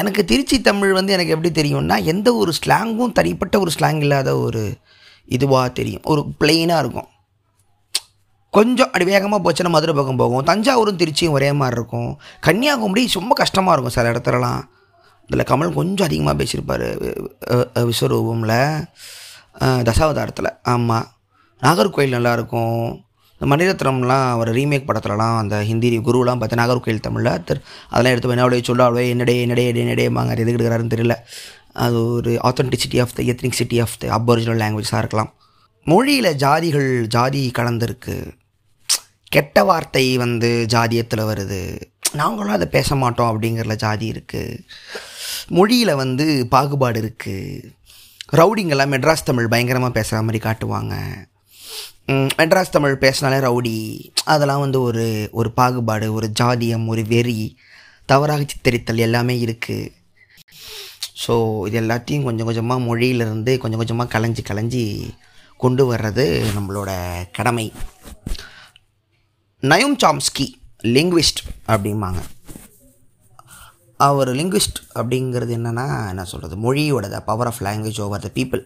எனக்கு திருச்சி தமிழ் வந்து எனக்கு எப்படி தெரியும்னா எந்த ஒரு ஸ்லாங்கும் தனிப்பட்ட ஒரு ஸ்லாங் இல்லாத ஒரு இதுவாக தெரியும். ஒரு பிளெயினாக இருக்கும். கொஞ்சம் அப்படி வேகமாக போச்சுன்னா மதுரை பக்கம் போகும். தஞ்சாவூரும் திருச்சியும் ஒரே மாதிரி இருக்கும். கன்னியாகுமரி ரொம்ப கஷ்டமாக இருக்கும் சில இடத்துலலாம். இதில் கமல் கொஞ்சம் அதிகமாக பேசியிருப்பார் விஸ்வரூபமில். தசாவதாரத்தில். ஆமாம் நாகர்கோயில் நல்லாயிருக்கும் இந்த மணிரத்னம்லாம் அவர் ரீமேக் படத்துலலாம் அந்த ஹிந்தி குருவெலாம் பார்த்து நாகர்கோயில் தமிழில் திரு அதெல்லாம் எடுத்து என்ன சொல்ல அவளே என்னடே என்னடே என்னடேமாங்க எதுக்கு எடுக்கிறாருன்னு தெரியல. அது ஒரு authenticity of the ethnic city of the aboriginal லாங்குவேஜாக இருக்கலாம். மொழியில் ஜாதிகள் ஜாதி கலந்துருக்கு. கெட்ட வார்த்தை வந்து ஜாதியத்தில் வருது. நாங்களும் அதை பேச மாட்டோம் அப்படிங்கிறல ஜாதி இருக்குது மொழியில் வந்து பாகுபாடு இருக்குது ரவுடிங்கெல்லாம் மெட்ராஸ் தமிழ் பயங்கரமாக பேசுகிற மாதிரி காட்டுவாங்க. மெட்ராஸ் தமிழ் பேசினாலே ரவுடி. அதெல்லாம் வந்து ஒரு ஒரு பாகுபாடு ஒரு ஜாதியம் ஒரு வெறி தவறாக சித்தரித்தல் எல்லாமே இருக்குது ஸோ இது எல்லாத்தையும் கொஞ்சம் கொஞ்சமாக மொழியிலிருந்து கொஞ்சம் கொஞ்சமாக கலைஞ்சி கலைஞ்சி கொண்டு வர்றது நம்மளோட கடமை. நயம் சாம்ஸ்கி லிங்குவிஸ்ட் அப்படிம்பாங்க. அவர் லிங்குவிஸ்ட் அப்படிங்கிறது என்னென்னா என்ன சொல்கிறது மொழியோட the power of language over the people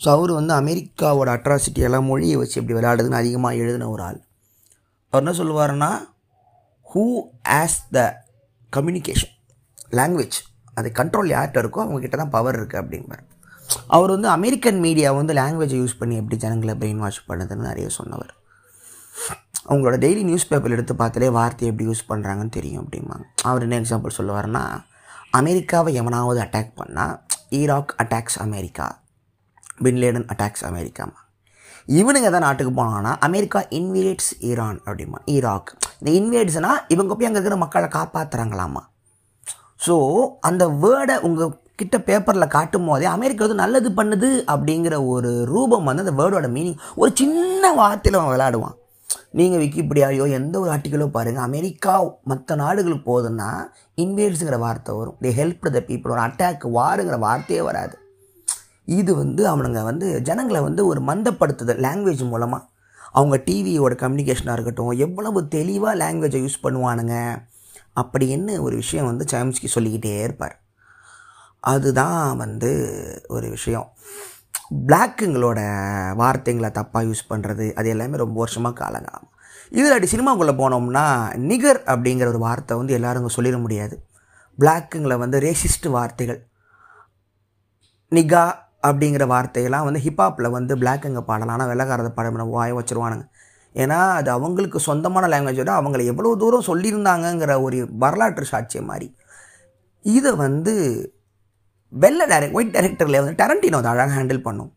so அவர் வந்து அமெரிக்காவோட அட்ராசிட்டி எல்லாம் மொழியை வச்சு எப்படி விளையாடுதுன்னு அதிகமாக எழுதின ஒரு ஆள். அவர் என்ன சொல்லுவார்னா who has the communication language அது கண்ட்ரோல் யார்கிட்ட இருக்கோ அவங்கக்கிட்ட தான் பவர் இருக்குது அப்படிம்பார். அவர் வந்து அமெரிக்கன் மீடியா வந்து லாங்குவேஜை யூஸ் பண்ணி எப்படி ஜனங்களை பிரெயின் வாஷ் பண்ணுதுன்னு நிறைய சொன்னவர். அவங்களோட டெய்லி நியூஸ் பேப்பர் எடுத்து பார்த்தாலே வார்த்தையை எப்படி யூஸ் பண்ணுறாங்கன்னு தெரியும் அப்படிம்பாங்க. அவர் என்ன எக்ஸாம்பிள் சொல்லுவார்னா அமெரிக்காவை எவனாவது அட்டாக் பண்ணால் Iraq attacks America Bin Laden attacks அமெரிக்காமா இவனுங்க தான் நாட்டுக்கு போனாங்கன்னா அமெரிக்கா இன்வேட்ஸ் ஈரான் அப்படிமா ஈராக். இந்த இன்வேட்ஸ்னால் இவங்க போய் அங்கே இருக்கிற மக்களை காப்பாற்றுறாங்களாமா ஸோ அந்த வேர்டை உங்கள் கிட்ட பேப்பரில் காட்டும் போதே அமெரிக்கா வந்து நல்லது பண்ணுது அப்படிங்கிற ஒரு ரூபம் வந்து அந்த வேர்டோட மீனிங் ஒரு சின்ன வார்த்தையில் அவன் விளையாடுவான். நீங்கள் விக்கிபீடியாவையோ எந்த ஒரு ஆர்டிக்கலோ பாருங்கள் அமெரிக்கா மற்ற நாடுகளுக்கு போகுதுன்னா இன்வேட்ஸுங்கிற வார்த்தை வரும். தே ஹெல்ப் த பீப்புள் ஒரு அட்டாக் வாருங்கிற வார்த்தையே வராது. இது வந்து அவனுங்க வந்து ஜனங்களை வந்து ஒரு மந்தப்படுத்துதல் லாங்குவேஜ் மூலமாக அவங்க டிவியோட கம்யூனிகேஷனாக இருக்கட்டும் எவ்வளவு தெளிவாக லாங்குவேஜை யூஸ் பண்ணுவானுங்க அப்படின்னு ஒரு விஷயம் வந்து சயம்ஸ்கி சொல்லிக்கிட்டே இருப்பார். அதுதான் வந்து ஒரு விஷயம். பிளாக்குங்களோட வார்த்தைங்களை தப்பாக யூஸ் பண்ணுறது அது எல்லாமே ரொம்ப வருஷமாக காலங்காலம். இதில் அடி சினிமாக்குள்ளே போனோம்னா நிகர் அப்படிங்கிற ஒரு வார்த்தை வந்து எல்லாரும் சொல்லிட முடியாது. பிளாக்குங்களை வந்து ரேசிஸ்ட் வார்த்தைகள். நிகா அப்படிங்கிற வார்த்தையெல்லாம் வந்து ஹிப்ஹாப்பில் வந்து பிளாக்குங்க பாடலாம். ஆனால் வெள்ளக்காரத பாடம் வாய வச்சுருவானுங்க. ஏன்னா அது அவங்களுக்கு சொந்தமான லாங்குவேஜோட அவங்களை எவ்வளோ தூரம் சொல்லியிருந்தாங்கங்கிற ஒரு வரலாற்று சாட்சியம் மாதிரி. இதை வந்து வெள்ளை டேரக்ட் ஒயிட் டைரக்டரில் வந்து டரண்டினோ அதை அழகாக ஹேண்டில் பண்ணும்.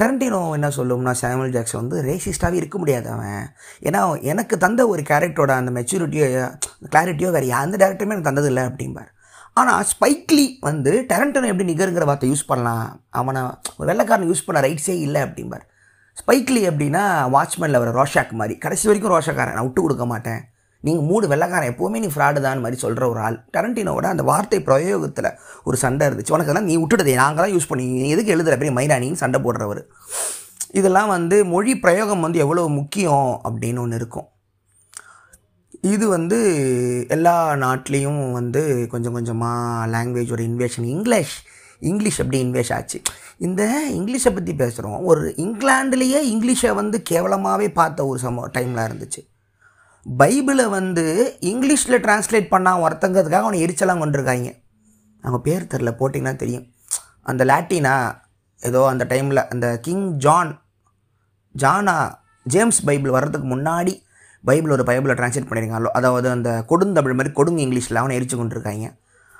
டரண்டினோ என்ன சொல்லும்னா சாமுவல் ஜாக்சன் வந்து ரேசிஸ்டாகவே இருக்க முடியாது அவன். ஏன்னா எனக்கு தந்த ஒரு கேரக்டரோட அந்த மெச்சூரிட்டியோ கிளாரிட்டியோ வேறு எந்த டேரக்டருமே எனக்கு தந்ததில்லை அப்படிம்பார். ஆனால் ஸ்பைக்லி வந்து டேரண்டனோ எப்படி நிகருங்கிற வார்த்தை யூஸ் பண்ணலாம் அவனை ஒரு வெள்ளைக்காரன் யூஸ் பண்ண ரைட்ஸே இல்லை அப்படிம்பார். ஸ்பைக்லி அப்படின்னா வாட்ச்மேனில் வர ரோஷாக் மாதிரி. கடைசி வரைக்கும் ரோஷாக்காரன் நான் விட்டு கொடுக்க மாட்டேன். நீங்கள் மூணு வெள்ளைக்காரன். எப்போவுமே நீ ஃப்ராடு தான் மாதிரி சொல்கிற ஒரு ஆள். டரண்டினோட அந்த வார்த்தை பிரயோகத்தில் ஒரு சண்டை இருந்துச்சு. உனக்கு அதெல்லாம் நீ விட்டுடுதே. நாங்கள் தான் யூஸ் பண்ணி நீ எதுக்கு எழுதுற? பெரிய மைரானின்னு சண்டை போடுறவர். இதெல்லாம் வந்து மொழி பிரயோகம் வந்து எவ்வளோ முக்கியம் அப்படின்னு ஒன்று இருக்கும். இது வந்து எல்லா நாட்டிலையும் வந்து கொஞ்சம் கொஞ்சமாக லாங்குவேஜோட இன்வேஷன் இங்கிலீஷ் இங்கிலீஷ் அப்படி இன்வேஷ் ஆச்சு? இந்த இங்கிலீஷை பற்றி பேசுகிறோம் ஒரு இங்கிலாந்துலேயே இங்கிலீஷை வந்து கேவலமாகவே பார்த்த ஒரு சம டைமில் இருந்துச்சு. பைபிளை வந்து இங்கிலீஷில் டிரான்ஸ்லேட் பண்ணால் ஒருத்தங்கிறதுக்காக அவனை எரிச்சலாம் கொண்டிருக்காங்க. அவங்க பேர் தெரில போட்டிங்கன்னா தெரியும். அந்த லாட்டினா ஏதோ அந்த டைமில் அந்த கிங் ஜான் ஜானா ஜேம்ஸ் பைபிள் வர்றதுக்கு முன்னாடி பைபிள் ஒரு பைபிளை டிரான்ஸ்லேட் பண்ணியிருக்காங்களோ அதாவது அந்த கொடுந்தமிழ் மாதிரி கொடுங்க இங்கிலீஷில் அவனை எரிச்சு கொண்டிருக்காங்க.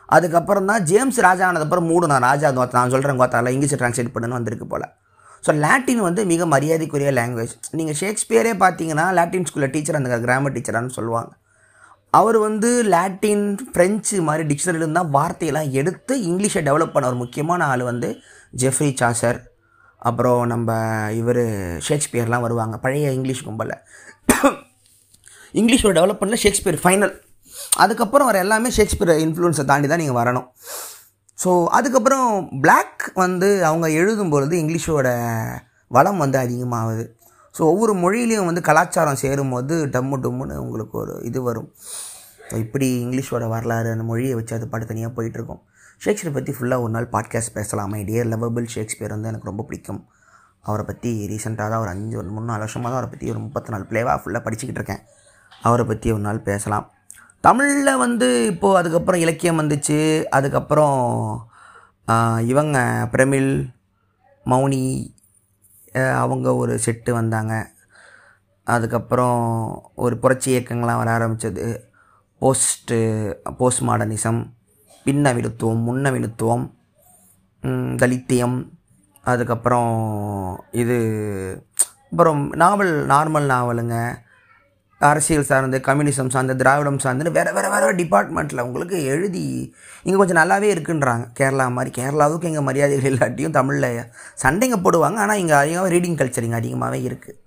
அதுக்கப்புறம் தான் ஜேம்ஸ் ராஜா ஆனதுக்கப்புறம் மூடு நான் ராஜா நான் சொல்கிறேன் கோத்தால இங்கிலீஷில் டிரான்ஸ்லேட் பண்ணுன்னு வந்திருக்கு போல். ஸோ லாட்டின் வந்து மிக மரியாதைக்குரிய லாங்குவேஜ் நீங்கள் ஷேக்ஸ்பியரே பார்த்தீங்கன்னா லாட்டின் ஸ்கூலில் டீச்சர் அந்த கிராமர் டீச்சரானு சொல்லுவாங்க. அவர் வந்து லாட்டின் ஃப்ரெஞ்சு மாதிரி டிக்ஷனரியில தான் வார்த்தையெல்லாம் எடுத்து இங்கிலீஷை டெவலப் பண்ண ஒரு முக்கியமான ஆள் வந்து ஜெஃப்ரி சாசர் அப்புறம் நம்ம இவர் ஷேக்ஸ்பியர்லாம் வருவாங்க. பழைய இங்கிலீஷ் கும்பலில். இங்கிலீஷோட டெவலப்மெண்ட்டில் ஷேக்ஸ்பியர் ஃபைனல் அதுக்கப்புறம் வர எல்லாமே ஷேக்ஸ்பியர் இன்ஃப்ளூன்ஸை தாண்டி தான் நீங்கள் வரணும். ஸோ அதுக்கப்புறம் பிளாக் வந்து அவங்க எழுதும் பொழுது இங்கிலீஷோட வளம் வந்து அதிகமாகுது. ஸோ ஒவ்வொரு மொழியிலையும் வந்து கலாச்சாரம் சேரும்போது டம்மு டம்முன்னு உங்களுக்கு ஒரு இது வரும். ஸோ இப்படி இங்கிலீஷோட வரலாறு அந்த மொழியை வச்சு அது பாட்டு தனியாக போயிட்டுருக்கோம். ஷேக்ஸ்பியர் பற்றி ஃபுல்லாக ஒரு நாள் பாட்காஸ்ட் பேசலாம். மை டியர் லவபிள் ஷேக்ஸ்பியர் வந்து எனக்கு ரொம்ப பிடிக்கும். அவரை பற்றி ரீசெண்டாக தான் ஒரு அஞ்சு ஒரு மூணு நாலு வருஷமாக தான் அவரை பற்றி ஒரு முப்பத்தி நாலு பிளேவாக ஃபுல்லாக படிச்சுக்கிட்டு இருக்கேன். அவரை பற்றி ஒரு நாள் பேசலாம். தமிழில் வந்து இப்போது அதுக்கப்புறம் இலக்கியம் வந்துச்சு. அதுக்கப்புறம் இவங்க பிரமிழ் மௌனி அவங்க ஒரு செட்டு வந்தாங்க. அதுக்கப்புறம் ஒரு புரட்சி இயக்கங்கள்லாம் வர ஆரம்பித்தது போஸ்ட்டு போஸ்ட் மாடர்னிசம் பின்னவிழுத்துவம் முன்னவிழுத்துவம் தலித்தியம் அதுக்கப்புறம் இது அப்புறம் நாவல் நார்மல் நாவலுங்க அரசியல் சார்ந்து கம்யூனிசம் சார்ந்து திராவிடம் சார்ந்துன்னு வேறு வேறு வேறு டிபார்ட்மெண்ட்டில் உங்களுக்கு எழுதி இங்கே கொஞ்சம் நல்லாவே இருக்குன்றாங்க. கேரளா மாதிரி கேரளாவுக்கு இங்கே மரியாதைகள் இல்லாட்டியும் தமிழில் சண்டைங்க போடுவாங்க. ஆனால் இங்கே அதிகமாக ரீடிங் கல்ச்சர் இங்கே அதிகமாகவே இருக்குது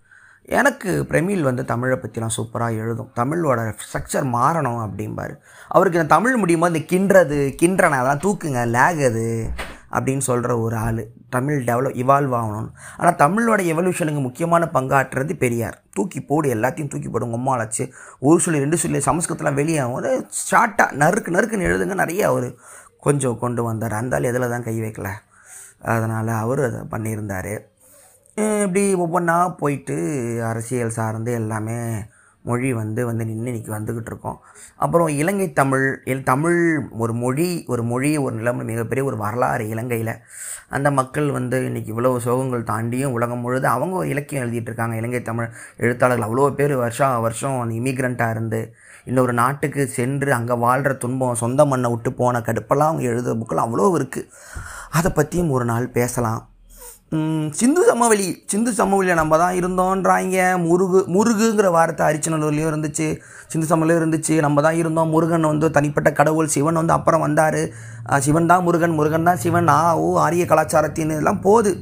எனக்கு பிரமிழ் வந்து தமிழை பற்றிலாம் சூப்பராக எழுதும். தமிழோட ஸ்ட்ரக்சர் மாறணும் அப்படிம்பாரு. அவருக்கு இந்த தமிழ் முடியுமோ இந்த கிண்டுறது கின்றன அதெல்லாம் தூக்குங்க லேக் அது. அப்படின்னு சொல்கிற ஒரு ஆள். தமிழ் டெவலப் இவால்வ் ஆகணும். ஆனால் தமிழோட எவல்யூஷனுக்கு முக்கியமான பங்காற்றுறது பெரியார். தூக்கி போடு எல்லாத்தையும் தூக்கி போடு உங்கள் அம்மா அழைச்சி. ஒரு சொல்லி ரெண்டு சொல்லி சமஸ்கிருத்தெலாம் வெளியே ஒரு ஷார்ட்டாக நறுக்கு நறுக்குன்னு எழுதுங்க நிறைய அவர் கொஞ்சம் கொண்டு வந்தார். அந்தாலும் எதில் தான் கை வைக்கல. அதனால் அவர் அதை பண்ணியிருந்தார். இப்படி ஒவ்வொன்றா போயிட்டு அரசியல் சார்ந்து எல்லாமே மொழி வந்து வந்து நின்று இன்றைக்கி வந்துக்கிட்டு இருக்கோம் அப்புறம் இலங்கை தமிழ் தமிழ் ஒரு மொழி ஒரு மொழி ஒரு நிலைமை மிகப்பெரிய ஒரு வரலாறு இலங்கையில். அந்த மக்கள் வந்து இன்றைக்கி இவ்வளோ சோகங்கள் தாண்டியும் உலகம் முழுது அவங்க ஒரு இலக்கியம் எழுதிட்டு இருக்காங்க இலங்கை தமிழ் எழுத்தாளர்கள் அவ்வளோ பேர் வருஷம் வருஷம் அந்த இமிக்ரெண்ட்டாக இருந்து இன்னொரு நாட்டுக்கு சென்று அங்கே வாழ்கிற துன்பம் சொந்த மண்ணை விட்டு போன கடுப்பெல்லாம் அவங்க எழுதுகிற புக்கெல்லாம் அவ்வளோ இருக்குது அதை பற்றியும் ஒரு நாள் பேசலாம். சிந்து சமவெளி சிந்து சமவெளியில் நம்ம தான் இருந்தோன்றாங்க முருகு முருகுங்கிற வார்த்தை அரிச்சநல்லூர்லேயும் இருந்துச்சு. சிந்து சமவெளியும் இருந்துச்சு. நம்ம தான் இருந்தோம். முருகன் வந்து தனிப்பட்ட கடவுள். சிவன் வந்து அப்புறம் வந்தார். சிவன் தான் முருகன். முருகன் தான் சிவன். ஆ ஓ ஆரிய கலாச்சாரத்தின் இதெல்லாம் போகுது.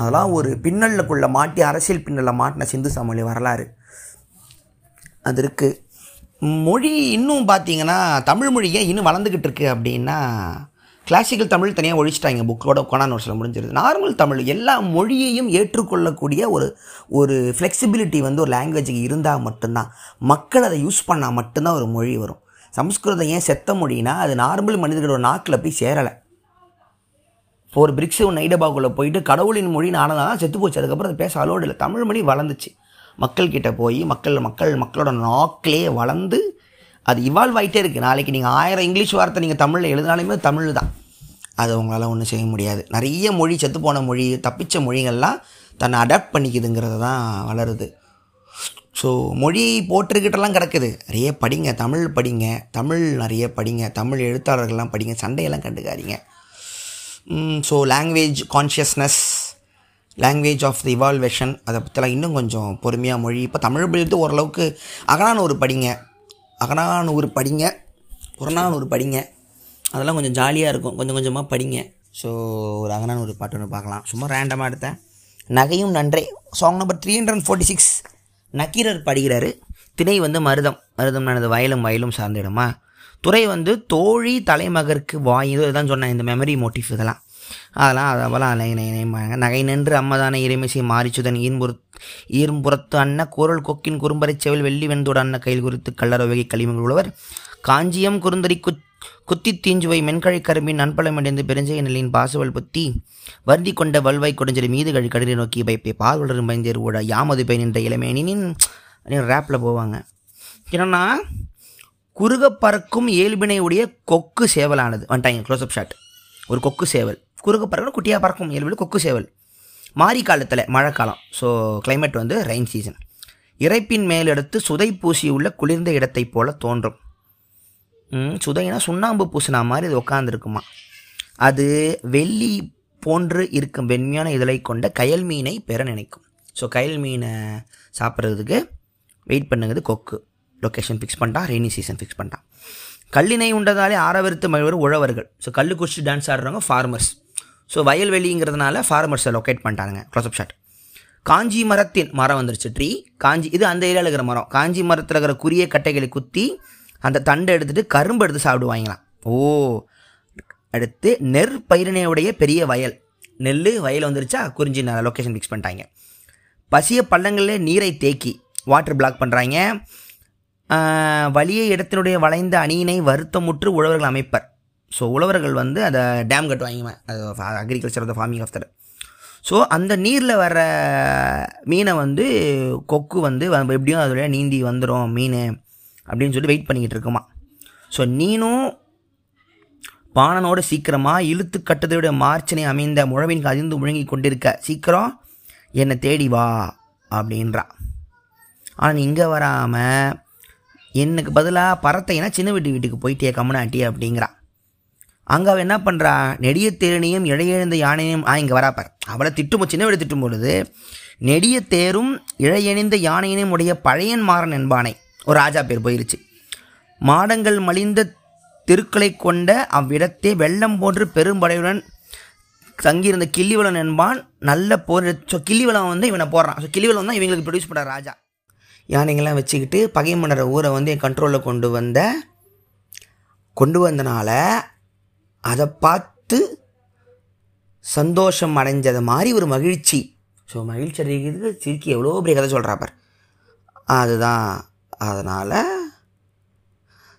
அதெல்லாம் ஒரு பின்னலுக்குள்ளே மாட்டி அரசியல் பின்னலில் மாட்டின சிந்து சமவெளி வரலாறு. அது இருக்குது மொழி இன்னும் பார்த்தீங்கன்னா தமிழ் மொழி ஏன் இன்னும் வளர்ந்துக்கிட்டு இருக்கு அப்படின்னா கிளாசிக்கல் தமிழ் தனியாக ஒழிச்சிட்டாங்க புக்கோட கொண்டாந்து ஒரு முடிஞ்சிருது. நார்மல் தமிழ் எல்லா மொழியையும் ஏற்றுக்கொள்ளக்கூடிய ஒரு ஒரு ஃப்ளெக்சிபிலிட்டி வந்து ஒரு லாங்குவேஜுக்கு இருந்தால் மட்டும்தான். மக்கள் அதை யூஸ் பண்ணால் மட்டும்தான் ஒரு மொழி வரும். சமஸ்கிருதம் ஏன் செத்த மொழினா அது நார்மல் மனிதர்களோட நாக்கில் போய் சேரலை. ஃபோர் பிரிக்ஸ் ஒன்று ஐடபாக்குள்ளே போயிட்டு கடவுளின் மொழி நானதான் செத்து போச்சு. அதுக்கப்புறம் அதை பேச அலோடு இல்லை. தமிழ் மொழி வளர்ந்துச்சு. மக்கள்கிட்ட போய் மக்கள் மக்கள் மக்களோட நாக்கிலே வளர்ந்து அது இவால்வ் ஆகிட்டே இருக்குது நாளைக்கு நீங்கள் ஆயிரம் இங்கிலீஷ் வார்த்தை நீங்கள் தமிழில் எழுதினாலுமே தமிழ் தான். அது உங்களால் ஒன்றும் செய்ய முடியாது. நிறைய மொழி செத்துப்போன மொழி தப்பித்த மொழிகள்லாம் தன்னை அடாப்ட் பண்ணிக்குதுங்கிறது தான் வளருது. ஸோ மொழி போட்டுக்கிட்டெல்லாம் கிடக்குது. நிறைய படிங்க தமிழ் படிங்க தமிழ் நிறைய படிங்க தமிழ் எழுத்தாளர்கள்லாம் படிங்க சண்டையெல்லாம் கண்டுக்காதீங்க. So language consciousness language of the evolution அதை பற்றிலாம் இன்னும் கொஞ்சம் பொறுமையாக மொழி. இப்போ தமிழ் படித்து ஓரளவுக்கு அகனானூறு படிங்க. அகனானூறு படிங்க. புறநானூறு படிங்க. அதெல்லாம் கொஞ்சம் ஜாலியாக இருக்கும். கொஞ்சம் கொஞ்சமாக படிங்க. ஸோ ஒரு அகனானூறு பாட்டு ஒன்று பார்க்கலாம். சும்மா ரேண்டமாக எடுத்தேன். நகையும் நன்றே. Song number three hundred forty six Nakkeerar பாடுகிறாரு. திணை வந்து மருதம். மருதம் எனது வயலும் வயலும் சார்ந்திடுமா துறை வந்து தோழி தலைமகருக்கு வாய். இதுதான் சொன்னேன். இந்த மெமரி மோட்டிவ் இதெல்லாம். அதெல்லாம் அதெல்லாம் அலை நைமாங்க நகை நின்று அம்மதான இறைமிசை மாரிச்சுதன் ஈன்புற ஈர்ம்புறத்து அன்ன குரல் கொக்கின் குறும்பரைச் செவில் வெள்ளி வெண்தோட அன்ன கையில் குறித்து கள்ளரவகை களிமங்கள் உள்ளவர் காஞ்சியம் குறுந்தறி குத் குத்தி தீஞ்சுவை மென்கழை கரும்பின் நண்பலமடைந்து பெருஞ்செய நிலையின் பாசுவல் புத்தி. வருந்தி கொண்ட வல்வாய் கொடுஞ்சலி மீது கழி கடலை நோக்கி பைப்பை பால் பயந்தேர் ஓட யாமது பை நின்ற இளமேனின் ரேப்பில் போவாங்க. என்னன்னா குறுக பறக்கும் இயல்பினை உடைய கொக்கு சேவலானது. வந்துட்டாங்க க்ளோஸ்அப் ஷாட் ஒரு கொக்கு சேவல். குறுக்கு பறக்கிற குட்டியாக பறக்கும் இயல்பில் கொக்கு சேவல். மாரி காலத்தில் மழைக்காலம் ஸோ கிளைமேட் வந்து ரெயின் சீசன் இறைப்பின் மேலெடுத்து சுதை பூசியுள்ள குளிர்ந்த இடத்தைப் போல தோன்றும். சுதைனா சுண்ணாம்பு பூசினா மாதிரி அது உட்காந்துருக்குமா அது வெள்ளி போன்று இருக்கும் வெண்மையான இதழை கொண்ட கயல் மீனை பெற நினைக்கும். ஸோ கயல் மீனை சாப்பிட்றதுக்கு வெயிட் பண்ணுங்கிறது கொக்கு. லொக்கேஷன் ஃபிக்ஸ் பண்ணிட்டான் ரெய்னி சீசன் ஃபிக்ஸ் பண்ணிட்டான் கல்லினை உண்டதாலே ஆரவருத்து மழவர் உழவர்கள். ஸோ கல் குடிச்சு டான்ஸ் ஆடுறவங்க ஃபார்மர்ஸ் ஸோ வயல்வெளிங்கிறதுனால ஃபார்மர்ஸை லொக்கேட் பண்ணிட்டாங்க க்ளோஸ்அப் ஷாட் காஞ்சி மரத்தின் மரம் வந்துருச்சு. ட்ரீ காஞ்சி இது அந்த ஏரியாவில் இருக்கிற மரம். காஞ்சி மரத்தில் இருக்கிற குறிய கட்டைகளை குத்தி அந்த தண்டை எடுத்துட்டு கரும்பு எடுத்து சாப்பிடுவாங்களாம். ஓ அடுத்து நெற்பயிரினையுடைய பெரிய வயல். நெல் வயல் வந்துருச்சா? குறிஞ்சி லொக்கேஷன் ஃபிக்ஸ் பண்ணிட்டாங்க. பசிய பள்ளங்களில் நீரை தேக்கி வாட்டர் பிளாக் பண்ணுறாங்க வலிய இடத்தினுடைய வளைந்த அணியினை வருத்தமுற்று உழவர்கள் அமைப்பர். ஸோ உழவர்கள் வந்து அதை டேம் கட்டுவாங்க அது agriculture of the farming of that so அந்த நீரில் வர்ற மீனை வந்து கொக்கு வந்து எப்படியும் அதோட நீந்தி வந்துடும் மீன் அப்படின்னு சொல்லி வெயிட் பண்ணிக்கிட்டு இருக்குமா. ஸோ நீனும் பாணனோட சீக்கிரமாக இழுத்து கட்டதோடைய மார்ச்சனை அமைந்த முழவின் அதிர்ந்து முழங்கி கொண்டிருக்க சீக்கிரம் என்னை தேடி வா அப்படின்றா. ஆனால் இங்கே வராமல் எனக்கு பதிலாக பறத்தைனா சின்ன வீட்டு வீட்டுக்கு போயிட்டே கம்மனாட்டி அப்படிங்கிறா. அங்கே அவள் என்ன பண்ணுறா நெடிய தேரணியும் இழையெழுந்த யானையும் ஆ இங்கே வராப்பார் அவளை திட்டும் சின்ன விட திட்டும் பொழுது நெடிய தேரும் இழையணிந்த யானையினையும் உடைய பழையன் மாறன் என்பானை. ஒரு ராஜா பேர் போயிருச்சு. மாடங்கள் மலிந்த தெருக்களை கொண்ட அவ்விடத்தே வெள்ளம் போன்று பெரும்படையுடன் தங்கியிருந்த கிள்ளிவளன் என்பான். நல்ல போர் ஸோ கிள்ளிவளம் வந்து இவனை போடுறான். ஸோ கிள்ளிவளம் தான் இவங்களுக்கு ப்ரொடியூஸ் பண்ணுற ராஜா. யானைங்கள்லாம் வச்சுக்கிட்டு பகை மன்னர் ஊரை வந்து என் கண்ட்ரோலில் கொண்டு வந்த கொண்டு வந்தனால அதை பார்த்து சந்தோஷம் அடைஞ்சது மாதிரி ஒரு மகிழ்ச்சி. ஸோ மகிழ்ச்சி அடைகிறதுக்கு சிரிக்கி எவ்வளோ பெரிய கதை சொல்கிறாப்பார் அதுதான் அதனால்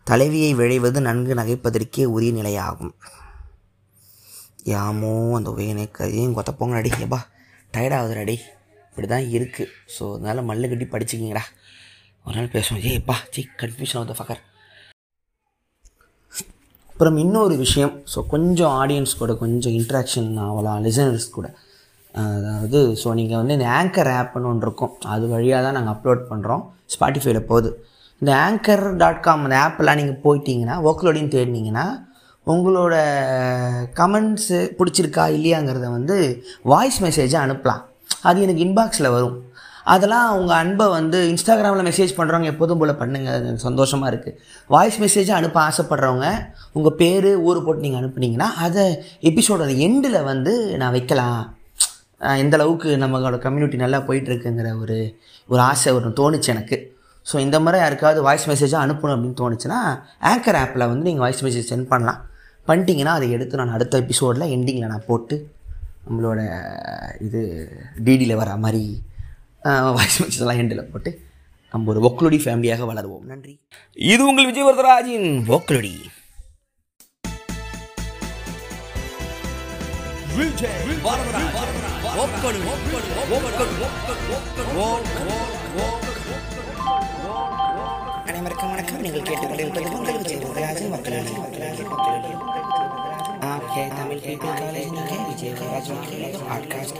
தலைவியை விழைவது நன்கு நகைப்பதற்கே உரிய நிலையாகும். யாமோ அந்த உயனை கதையும் கொத்த போங்க அடி ஏப்பா டயர்டாகுது அடி இப்படி தான் இருக்குது ஸோ அதனால் மல்லு கட்டி படிச்சுக்கிங்கடா. ஒரு நாள் பேசுவோம். ஏப்பா G C confusion of the fucker அப்புறம் இன்னொரு விஷயம். ஸோ கொஞ்சம் ஆடியன்ஸ் கூட கொஞ்சம் இன்ட்ராக்ஷன் ஆகலாம் லிசனர்ஸ் கூட. அதாவது ஸோ நீங்கள் வந்து இந்த ஆங்கர் ஆப்னு ஒன்று இருக்கும். அது வழியாக தான் நாங்கள் அப்லோட் பண்ணுறோம் ஸ்பாட்டிஃபைல போகுது. இந்த ஆங்கர் டாட் காம் அந்த ஆப்பெல்லாம் நீங்கள் போயிட்டீங்கன்னா ஒர்க்லோடையும் தேடினீங்கன்னா உங்களோட கமெண்ட்ஸு பிடிச்சிருக்கா இல்லையாங்கிறத வந்து வாய்ஸ் மெசேஜை அனுப்பலாம். அது எனக்கு இன்பாக்ஸில் வரும். அதெல்லாம் உங்கள் அன்பை வந்து இன்ஸ்டாகிராமில் மெசேஜ் பண்ணுறவங்க எப்போதும் போல் பண்ணுங்கள் அது எனக்கு சந்தோஷமாக இருக்குது வாய்ஸ் மெசேஜாக அனுப்ப ஆசைப்பட்றவங்க உங்கள் பேர் ஊர் போட்டு நீங்கள் அனுப்புனீங்கன்னா அதை எபிசோடோட எண்டில் வந்து நான் வைக்கலாம். எந்த அளவுக்கு நம்மளோட கம்யூனிட்டி நல்லா போயிட்டுருக்குங்கிற ஒரு ஒரு ஆசை ஒரு தோணுச்சு எனக்கு. ஸோ இந்த மாதிரி யாருக்காவது வாய்ஸ் மெசேஜாக அனுப்பணும் அப்படின்னு தோணுச்சுன்னா ஆங்கர் ஆப்பில் வந்து நீங்கள் வாய்ஸ் மெசேஜ் சென்ட் பண்ணலாம். பண்ணிட்டீங்கன்னா அதை எடுத்து நான் அடுத்த எபிசோடில் எண்டிங்கில் நான் போட்டு நம்மளோட இது டிடியில் வர மாதிரி வாய்ஸ் மெசேஜ் எல்லாம் எண்டில் போட்டு நம்ம ஒரு ஒக்லுடி ஃபேமிலியாக வளருவோம் நன்றி இது உங்கள் விஜய் வரதராஜின் ஒக்லுடி விஜய் வரதராஜ் ஒக்கடு ஒக்கடு ஒக்கடு அனைவருக்கும் வணக்கம் நீங்கள் கேட்டுக்கொண்டிருப்பது உங்கள் விஜய் வரதராஜன் மக்களால் आपके तमिल पीपल कॉलेज में विजय राज पाडकास्ट